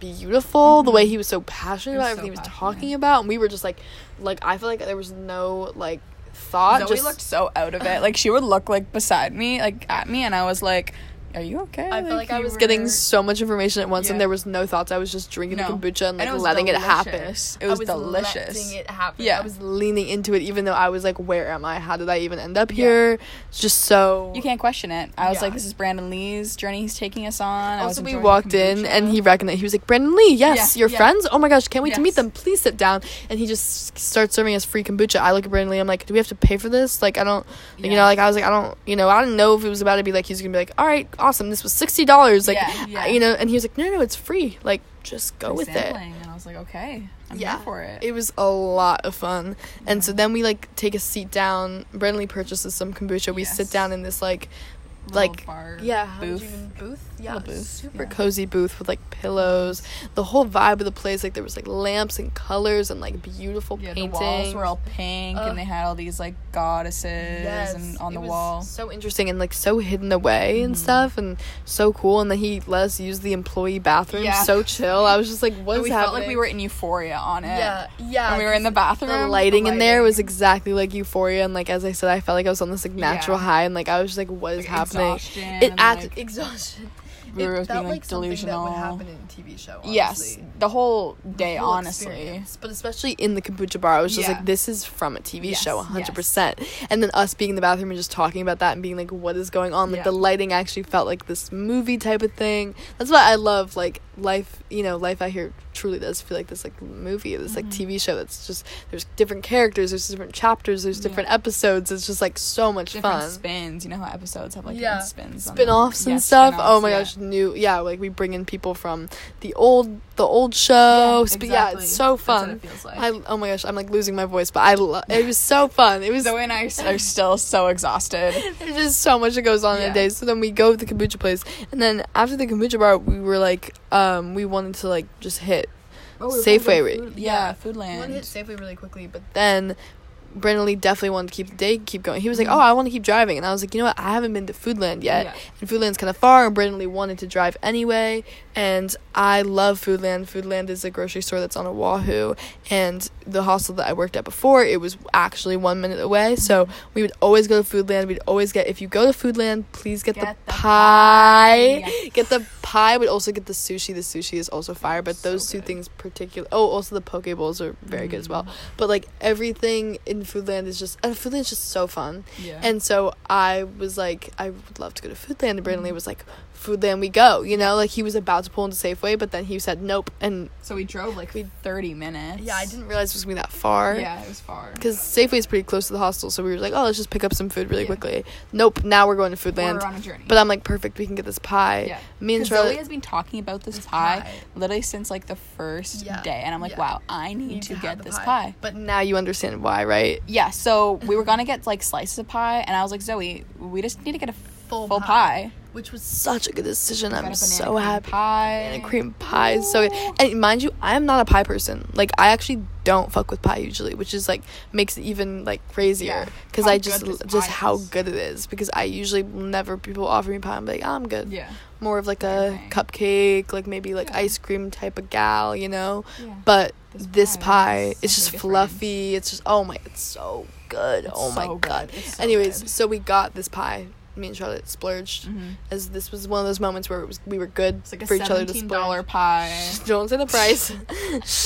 beautiful the way mm-hmm. he was so passionate was about so everything he was talking about and we were just like like i feel like there was no like thought Zoe just looked so out of it. Like she would look like beside me, like at me, and I was like, Are you okay? I felt like I you was getting so much information at once, and there was no thoughts. I was just drinking No. the kombucha and And like it was letting it happen. delicious. It I was letting delicious. it happen. Yeah. I was leaning into it, even though I was like, "Where am I? How did I even end up Yeah. here?" It's just so. You can't question it. I was Yeah. like, this is Brandon Lee's journey he's taking us on. I was Also, we walked in and he recognized. He was like, "Brandon Lee, yes, Yeah, your yeah. friends. Oh my gosh, can't wait to meet them. Please sit down." And he just starts serving us free kombucha. I look at Brandon Lee. I'm like, "Do we have to pay for this? Like, I don't, you know, like I was like, I don't, you know, I didn't know if it was about to be like he's gonna be like, all right, awesome, this was sixty dollars, like, Yeah, yeah. you know." And he was like, "No, no, it's free. Like, just go Free with it." sampling. And I was like, okay, I'm Yeah. here for it. It was a lot of fun. And so then we like take a seat down. Brandon purchases some kombucha. We sit down in this like Little like bar yeah booth. booth yeah booth, super yeah. cozy booth with like pillows the whole vibe of the place like there was like lamps and colors and like beautiful Yeah, the paintings walls were all pink, Ugh. and they had all these like goddesses Yes, and on it the was wall. so interesting and like so hidden away and Mhm. stuff and so cool and then he let us use the employee bathroom Yeah. so chill i was just like And what's we happening We felt like we were in Euphoria on it. yeah yeah When we were in the bathroom, the lighting in there was exactly like euphoria and like as i said i felt like i was on this like natural high and like i was just like what is Like, happening exhaustion it and, acted like, exhaustion it felt being, like, delusional. that would happen in a tv show Yes, the whole day, whole honestly. experience. But especially in the kombucha bar, I was just Yeah. like, this is from a TV Yes, show, 100%. And then us being in the bathroom and just talking about that and being like, what is going on? Like, Yeah. the lighting actually felt like this movie type of thing. That's why I love, like, life, you know, life out here truly does feel like this, like, movie, this, like, Mhm. TV show that's just, there's different characters, there's different chapters, there's different Yeah. episodes. It's just, like, so much Different fun. spins. You know how episodes have like Yeah. spins. on spin-offs and Yeah, stuff. oh spin-offs, my yeah. gosh, new yeah, like we bring in people from the old the old show. Yeah, But yeah, exactly. it's so That's what fun. it feels like. I oh my gosh, I'm like losing my voice, but I lo- it was so fun. It was Zoe and I are still so exhausted. there's just so much that goes on in Yeah. a day. So then we go to the kombucha place, and then after the kombucha bar, we were like, um, we wanted to like just hit Safeway. re- yeah, We wanted to hit Foodland. Safeway really quickly, but then. Brandon Lee definitely wanted to keep the day keep going. He was like, Mhm. "Oh, I want to keep driving," and I was like, "You know what? I haven't been to Foodland yet, Yeah. and Foodland's kind of far." And Brandon Lee wanted to drive anyway, and I love Foodland. Foodland is a grocery store that's on Oahu, and the hostel that I worked at before, it was actually one minute away. So Mm-hmm. we would always go to Foodland. We'd always get if you go to Foodland, please get, Get the, the pie. pie. Get the pie. We'd also get the sushi. The sushi is also fire, but So those two things particular. Oh, also the poke bowls are very good as well. Mm. But like everything in Foodland is just, and Foodland is just so fun. Yeah. And so I was like, I would love to go to Foodland. And Brandon Lee was like, Foodland, we go. You know, like he was about to pull into Safeway, but then he said nope. And so we drove like We- 30 minutes. yeah, I didn't realize it was gonna be that far. Yeah, it was far. Because Safeway is pretty close to the hostel, so we were like, oh, let's just pick up some food really Yeah. quickly. Nope, now we're going to foodland We're on a journey. But I'm like, perfect, we can get this pie. yeah. Me and Zoe has been talking about this, This pie, pie. literally since like the first Yeah. day, and I'm like, Yeah. wow, I need, need to, have get this pie. But now you understand why, right? Yeah, so we were gonna get like slices of pie, and I was like, Zoe, we just need to get a Full full, pie. pie. Which was such a good decision. I'm so happy. Pie. Banana cream pie is so good. And mind you, I'm not a pie person. Like I actually don't fuck with pie usually, which is like makes it even like crazier because How I just just how good it is because I usually never people offer me pie I'm like oh, I'm good. Yeah. More of like a cupcake, like maybe like Yeah. ice cream type of gal, you know. Yeah. But This this pie it's just different. fluffy. It's just oh my, it's so good. It's oh my so god. So Anyways, good. so we got this pie. Me and Charlotte splurged Mhm. as this was one of those moments where it was we were good like a for each other to splurge. dollar pie. Don't say the price.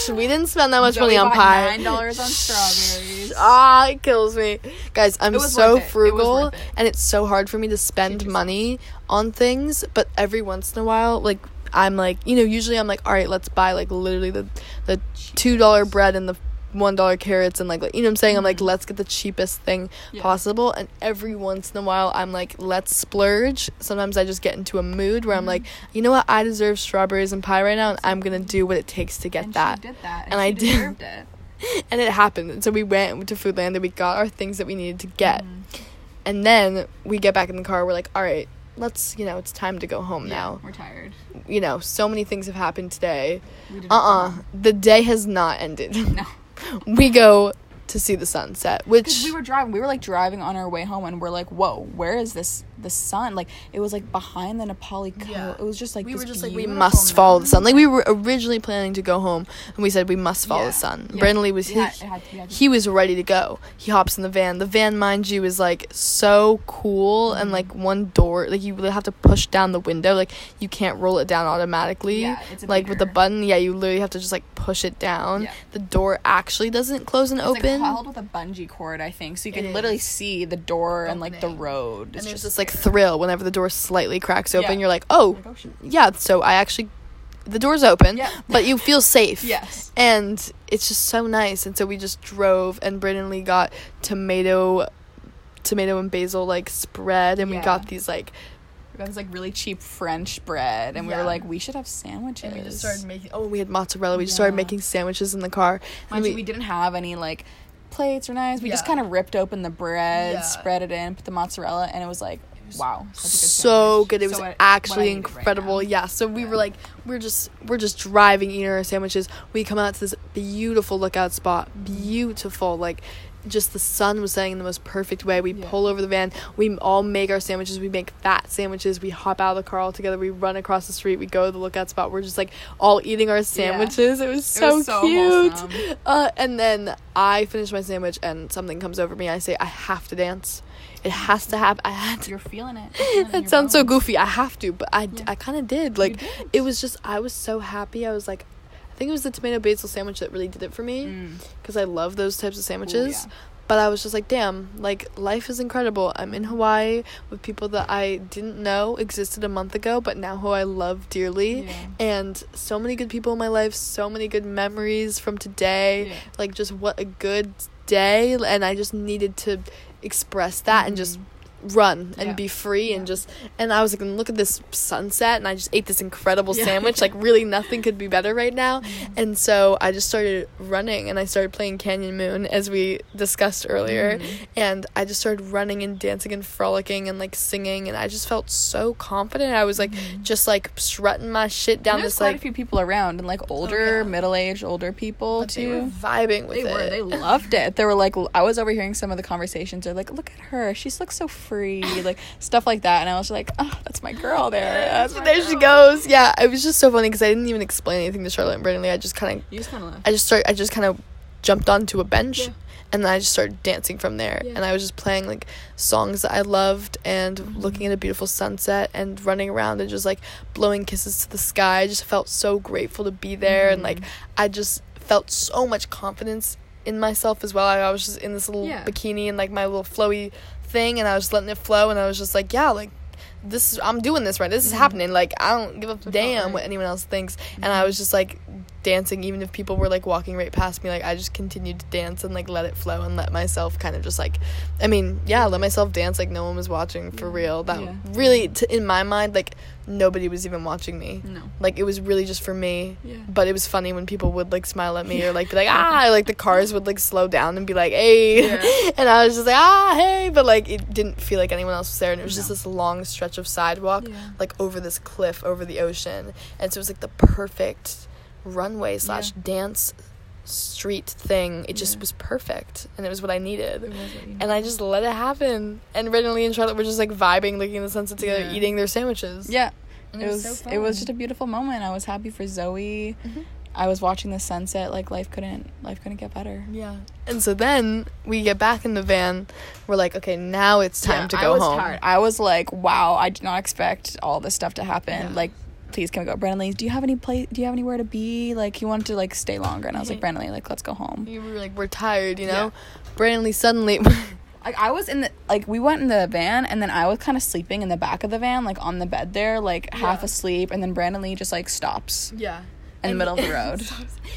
We didn't spend that much Zoe money on pie. Nine dollars on strawberries. Ah, it kills me, guys. I'm so it. It frugal, worth it. and it's so hard for me to spend money on things. But every once in a while, like I'm like, you know, usually I'm like, all right, let's buy like literally the the two dollar bread and the one dollar carrots and like, you know what I'm saying? I'm like, Mhm. let's get the cheapest thing Yeah. possible. And every once in a while, I'm like, let's splurge. Sometimes I just get into a mood where I'm Mhm. like, you know what? I deserve strawberries and pie right now, and I'm gonna do what it takes to get and that. She did that, and, And I did. it. And it happened. And so we went to Foodland and we got our things that we needed to get. Mhm. And then we get back in the car. We're like, all right, let's, you know, it's time to go home Yeah, now. We're tired. You know, so many things have happened today. We didn't Uh uh. The day has not ended. No. We go to see the sunset, which we were driving, we were like driving on our way home, and we're like, "Whoa, where is this the sun?" Like it was like behind the Na Pali coast. Yeah. It was just like we were just like we must follow the sun. Like we were originally planning to go home, and we said we must follow Yeah. the sun. Yeah. Brandon Lee was he, had- had had he was ready to go. He hops in the van. The van, mind you, is like so cool, and Mm-hmm. like one door, like you really have to push down the window. Like you can't roll it down automatically. Yeah, it's a like with the button, yeah, you literally have to just like push it down. Yeah. The door actually doesn't close and open. It's open. like held with a bungee cord, I think, so you can It literally see the door and like the Opening. road. and It's there's just this like. Thrill whenever the door slightly cracks open. Yeah. You're like, oh, Like, oh, yeah. So I actually, the door's open, Yeah. but you feel safe. Yes. and it's just so nice and so we just drove and Brandon Lee got tomato tomato and basil like spread and we got these like We got this like really cheap French bread, and we were like, we should have sandwiches. and we just started making oh we had mozzarella we just started making sandwiches in the car Mind you, we didn't have any like plates or knives. We just kind of ripped open the bread, Yeah. spread it in, put the mozzarella, and it was like, wow, good so good. It was So what- what actually I needed right incredible. yeah so we Yeah. were like we're just we're just driving eating our sandwiches. We come out to this beautiful lookout spot. Beautiful. Like just the sun was setting in the most perfect way. We Yeah. pull over the van. We all make our sandwiches. We make fat sandwiches. We hop out of the car all together we run across the street. We go to the lookout spot. We're just like all eating our sandwiches. It was so was so cute. uh, and then i finish my sandwich and something comes over me. I say i have to dance it has to happen i had to You're feeling it. Feeling it that sounds so goofy. I have to, but I, Yeah. I kind of did. Like, did. it was just, I was so happy. I was like, I think it was the tomato basil sandwich that really did it for me Mm. because I love those types of sandwiches. yeah. But I was just like, damn, like, life is incredible. I'm in Hawaii with people that I didn't know existed a month ago, but now who I love dearly. Yeah. And so many good people in my life, so many good memories from today. Yeah. Like, just what a good day. And I just needed to express that and just mm-hmm. Run and Yeah. be free and just and I was like look at this sunset and I just ate this incredible Yeah. sandwich like really nothing could be better right now and so I just started running and I started playing Canyon Moon as we discussed earlier Mhm. and I just started running and dancing and frolicking and like singing and I just felt so confident I was like just like strutting my shit down There's this quite like a few people around, and like older, yeah. middle-aged, older people but they were too. vibing with They it were. They loved it. They were like, I was overhearing some of the conversations. They're like, look at her. She looks so free. Like stuff like that. And I was like, oh, that's my girl there. That's there she goes yeah it was just so funny because I didn't even explain anything to Charlotte and Lee I just kind of You just kind of I just started. I just kind of jumped onto a bench, Yeah. and then I just started dancing from there. Yeah. And I was just playing like songs that I loved, and Mm-hmm. looking at a beautiful sunset, and running around and just like blowing kisses to the sky. I just felt so grateful to be there, and like Mm-hmm. I just felt so much confidence in myself as well. I, I was just in this little Yeah. bikini and like my little flowy thing, and I was letting it flow, and I was just like, yeah, like. This is I'm doing this right. This is mm-hmm. happening. Like I don't give a damn right. what anyone else thinks. And I was just like dancing even if people were like walking right past me like i just continued to dance and like let it flow and let myself kind of just like i mean yeah let myself dance like no one was watching for real that Yeah. really t- in my mind like nobody was even watching me No. like it was really just for me Yeah. but it was funny when people would like smile at me or like be like ah like the cars would like slow down and be like hey Yeah. and i was just like ah hey but like it didn't feel like anyone else was there and it was just this long stretch of sidewalk Yeah. like over this cliff over the ocean and so it was like the perfect runway slash dance street thing it just Yeah. was perfect and it was what i needed what and i just let it happen and Lee and charlotte were just like vibing looking at the sunset together Yeah. eating their sandwiches Yeah. And It was so it was just a beautiful moment. I was happy for Zoe. Mhm. I was watching the sunset like life couldn't life couldn't get better. yeah and so then we get back in the van we're like okay now it's time Yeah, to I go was home tired. I was like, wow, I did not expect all this stuff to happen. Yeah. Like, please can we go? Brandon Lee, do you have any place? Do you have anywhere to be? Like, he wanted to like stay longer, and I was like. Brandon Lee, like, let's go home. we were like we're tired you know Yeah. Brandon Lee suddenly Like, I was in the like we went in the van, and then I was kind of sleeping in the back of the van, like on the bed there, like half asleep, and then Brandon Lee just like stops. yeah In the middle of the road.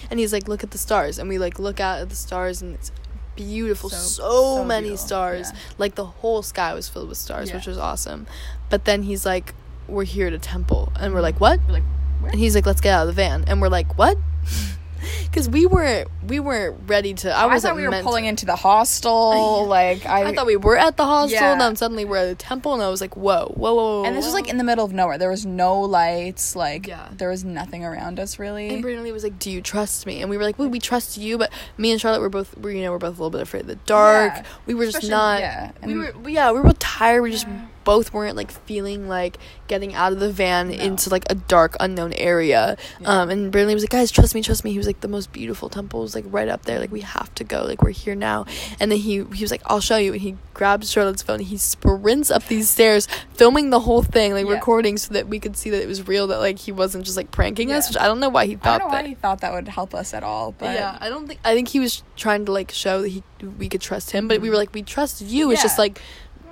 and he's like look at the stars and we like look out at the stars and it's beautiful so, So- so many beautiful, stars yeah. like the whole sky was filled with stars Yeah. which was awesome but then he's like we're here at a temple and we're like what We're like, where? and he's like let's get out of the van and we're like what because we weren't we weren't ready to. I I, wasn't thought we were meant pulling to- into the hostel. like I, I thought we were at the hostel, Yeah. and then suddenly we're at the temple, and I was like, whoa, whoa, whoa, whoa. and this was whoa. like in the middle of nowhere. There was no lights. Like Yeah. there was nothing around us really. And Brandon Lee was like, "Do you trust me?" And we were like, "Well, we trust you." But me and Charlotte were both, we you know, we're both a little bit afraid of the dark. Yeah. We were just Especially- not. yeah, we and- were, we- yeah, we were both tired. We just both weren't like feeling like getting out of the van No. into like a dark, unknown area. Yeah. Um, and Brandon Lee was like, "Guys, trust me, trust me." He was like, "The most beautiful temple is like right up there. Like we have to go. Like we're here now." And then he he was like, "I'll show you." And he grabs Charlotte's phone. And he sprints up these stairs, filming the whole thing, like Yeah. recording, so that we could see that it was real. That like he wasn't just like pranking us. Which I don't know why he thought. That. I don't know that. why he thought that would help us at all. But yeah, I don't think. I think he was trying to like show that he we could trust him, but we were like, we trust you. It's just like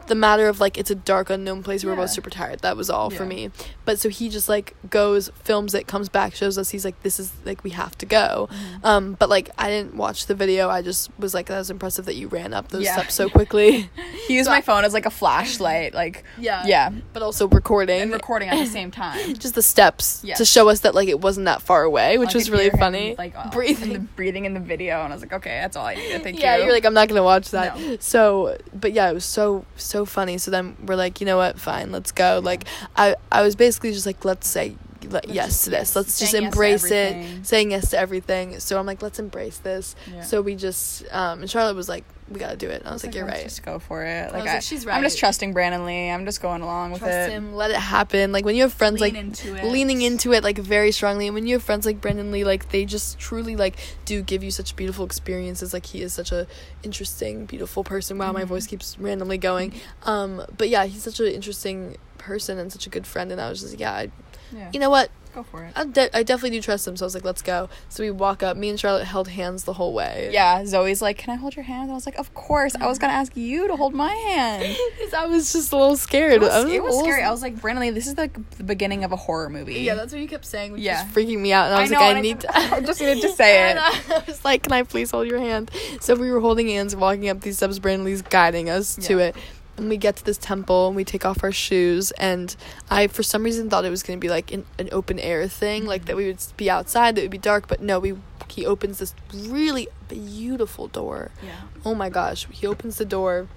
the matter of like it's a dark, unknown place. We were both super tired. That was all for me. But so he just like goes, films it, comes back, shows us. He's like, this is like we have to go. Mm-hmm. Um, but like I didn't watch the video. I just was like, that was impressive that you ran up those Yeah. steps so quickly. he used So my I- phone as like a flashlight. Like yeah, yeah, But also recording. and recording at the same time. just the steps Yes. to show us that like it wasn't that far away, which I was really hear him, funny. Like uh, breathing. in the, breathing in the video, and I was like, okay, that's all I needed. Thank you. yeah, you. are like, I'm not gonna watch that. No. So, but yeah, it was so so funny. So then we're like, you know what? Fine, let's go. Like, I I was basically just like, let's say Let's yes to this. Let's just saying yes embrace it. Saying yes to everything. So I'm like, let's embrace this. Yeah. So we just um and Charlotte was like, we gotta do it. And I was like, you're let's right. Just go for it. Like, was I, like, she's I'm just trusting Brandon Lee. I'm just going along with it. Trust him. Let it happen. Like when you have friends Lean like into leaning into it like very strongly and when you have friends like Brandon Lee like they just truly like do give you such beautiful experiences like he is such a interesting beautiful person wow my Mhm. voice keeps randomly going um but yeah he's such an interesting person and such a good friend and I was just like yeah I, Yeah. you know what go for it. I, de- I definitely do trust him so I was like let's go so we walk up me and Charlotte held hands the whole way Yeah, Zoe's like, "Can I hold your hand?" I was like, "Of course." I was gonna ask you to hold my hand. 'Cause I was just a little scared It was, I it was little- scary. I was like, "Brandon Lee, this is like the beginning of a horror movie." yeah that's what you kept saying which Yeah. was freaking me out and I was I like know, I I need to I just needed to say And it. I, I was like, "Can I please hold your hand?" So we were holding hands, walking up these steps. Brandon Lee's guiding us to it, and we get to this temple, and we take off our shoes. And I, for some reason, thought it was going to be like an, an open air thing, like that we would be outside, that it would be dark. But no, we he opens this really beautiful door. Yeah. Oh my gosh, he opens the door.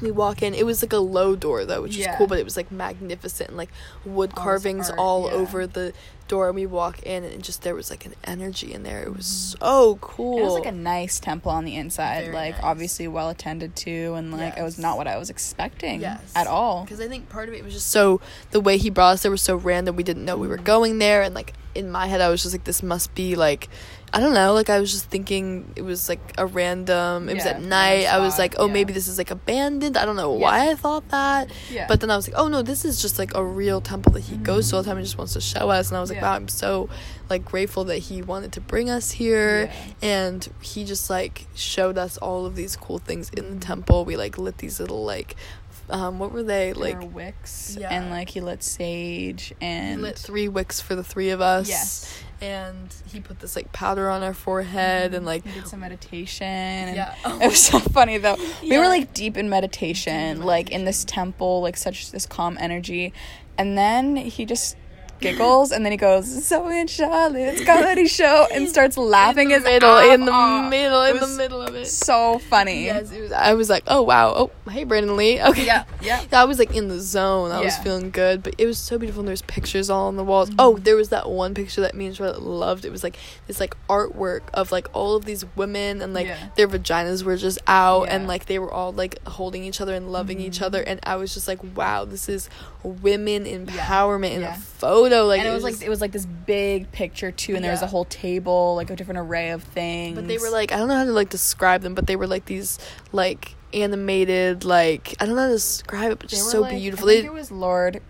We walk in. It was like a low door though, which Yeah. was cool, but it was like magnificent and like wood All carvings art, all yeah. over the door. And we walk in, and just there was like an energy in there. It was so cool. Mm-hmm. It was like a nice temple on the inside, Very like nice. obviously well attended to, and like it was not what I was expecting Yes. at all. because I think part of it was just so the way he brought us there was so random. We didn't know we were going there, and like in my head, I was just like, this must be like. I don't know, like I was just thinking it was like a random it was at night. random I was like, oh yeah. maybe this is like abandoned. I don't know why I thought that. Yeah. But then I was like, oh no, this is just like a real temple that he goes to all the time and just wants to show us. And I was like, Mm-hmm. Yeah. wow, I'm so like grateful that he wanted to bring us here. Yeah. And he just like showed us all of these cool things in Mm-hmm. the temple. We like lit these little like, um, what were they There like? were wicks, Yeah. and like he lit sage, and He lit three wicks for the three of us. Yes. And he put this like powder on our forehead and like he did some meditation. And Yeah. It was so funny though. We Yeah. were like deep in meditation, like in this temple, like such this calm energy. And then he just giggles and then he goes, Zoe and Charlotte's comedy show and starts laughing in the middle, in the off. middle, It in the middle of it. So funny. Yes, it was, I was like, oh wow, oh hey Brandon Lee, okay, Yeah, yeah. I was like in the zone. I was Yeah. Mm-hmm. feeling good, but it was so beautiful. And there's pictures all on the walls. Oh, there was that one picture that me and Charlotte loved. It was like this like artwork of like all of these women and like Yeah. their vaginas were just out and Yeah. Mm-hmm. like they were all like holding each other and loving each other. And I was just like, wow, this is women empowerment in a photo. Like and it was like just- it was like this big picture too, and there was a whole table, like a different array of things. But they were like I don't know how to like describe them, but they were like these like animated like I don't know how to describe it, but just so like- beautiful. I think it was Lord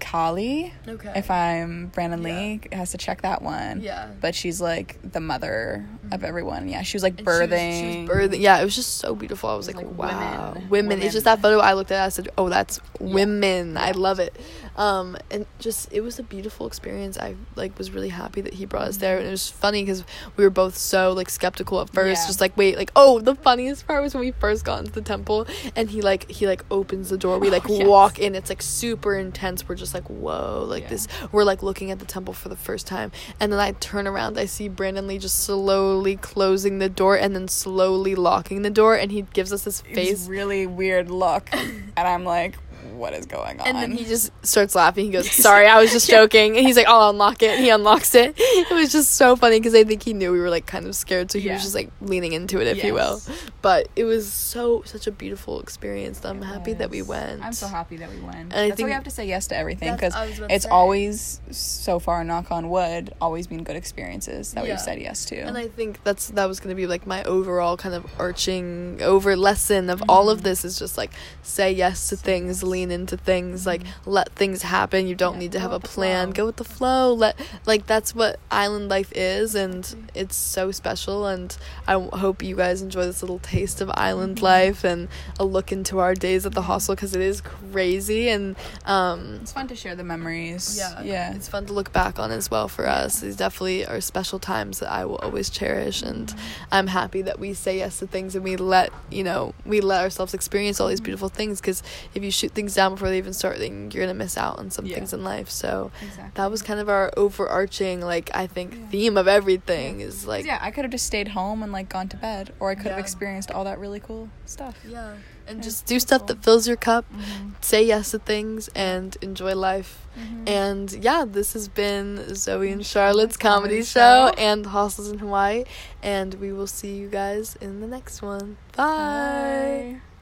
Kali. okay. If I'm Brandon Lee, has to check that one. yeah. But she's like the mother of mm-hmm. everyone. Yeah, she was like And she was- birthing. She was, birthing. Yeah, it was just so beautiful. I was, was like, like wow, women. women. It's just that photo I looked at. I said, oh, that's women. I love it. Um, and just it was a beautiful experience. I like was really happy that he brought us there, and it was funny because we were both so like skeptical at first, Yeah. just like wait, like oh, the funniest part was when we first got into the temple, and he like he like opens the door, we like Oh, yes. walk in, it's like super intense. We're just like whoa, like Yeah. this. We're like looking at the temple for the first time, and then I turn around, I see Brandon Lee just slowly closing the door and then slowly locking the door, and he gives us this was face. really weird look, and I'm like, what is going on? And then he just starts laughing. He goes, "Sorry, I was just joking." And he's like, "I'll unlock it." And he unlocks it. It was just so funny because I think he knew we were like kind of scared, so he Yeah. was just like leaning into it, if you will. But it was so such a beautiful experience. I'm happy that we went. I'm so happy that we went. And I That's why think- we have to say yes to everything because I to it's always so far, knock on wood, always been good experiences that Yeah. we've said yes to. And I think that's that was gonna be like my overall kind of arching over lesson of all of mm-hmm. this is just like say yes to things, lean into things, like mm-hmm. let things happen. You don't Yeah, need to have a plan. Go with the flow. Let like that's what island life is, and mm-hmm. it's so special. And i hope you guys enjoy this little taste of island mm-hmm. life and a look into our days at the hostel because it is crazy and um it's fun to share the memories. yeah. Yeah. It's fun to look back on as well for us. These definitely are special times that I will always cherish, and I'm happy that we say yes to things and we let you know we let ourselves experience all these beautiful things. Because if you shoot things down before they even start, then you're gonna miss out on some Yeah. things in life. So Exactly. that was kind of our overarching, like I think, theme of everything is like yeah, I could have just stayed home and like gone to bed, or I could have experienced all that really cool stuff. yeah, and Yeah, just do stuff that fills your cup. Say yes to things and enjoy life. Mm-hmm. And yeah, this has been Zoe and Charlotte's comedy Comedy show show. and Hostels in Hawaii. And we will see you guys in the next one. Bye. Bye.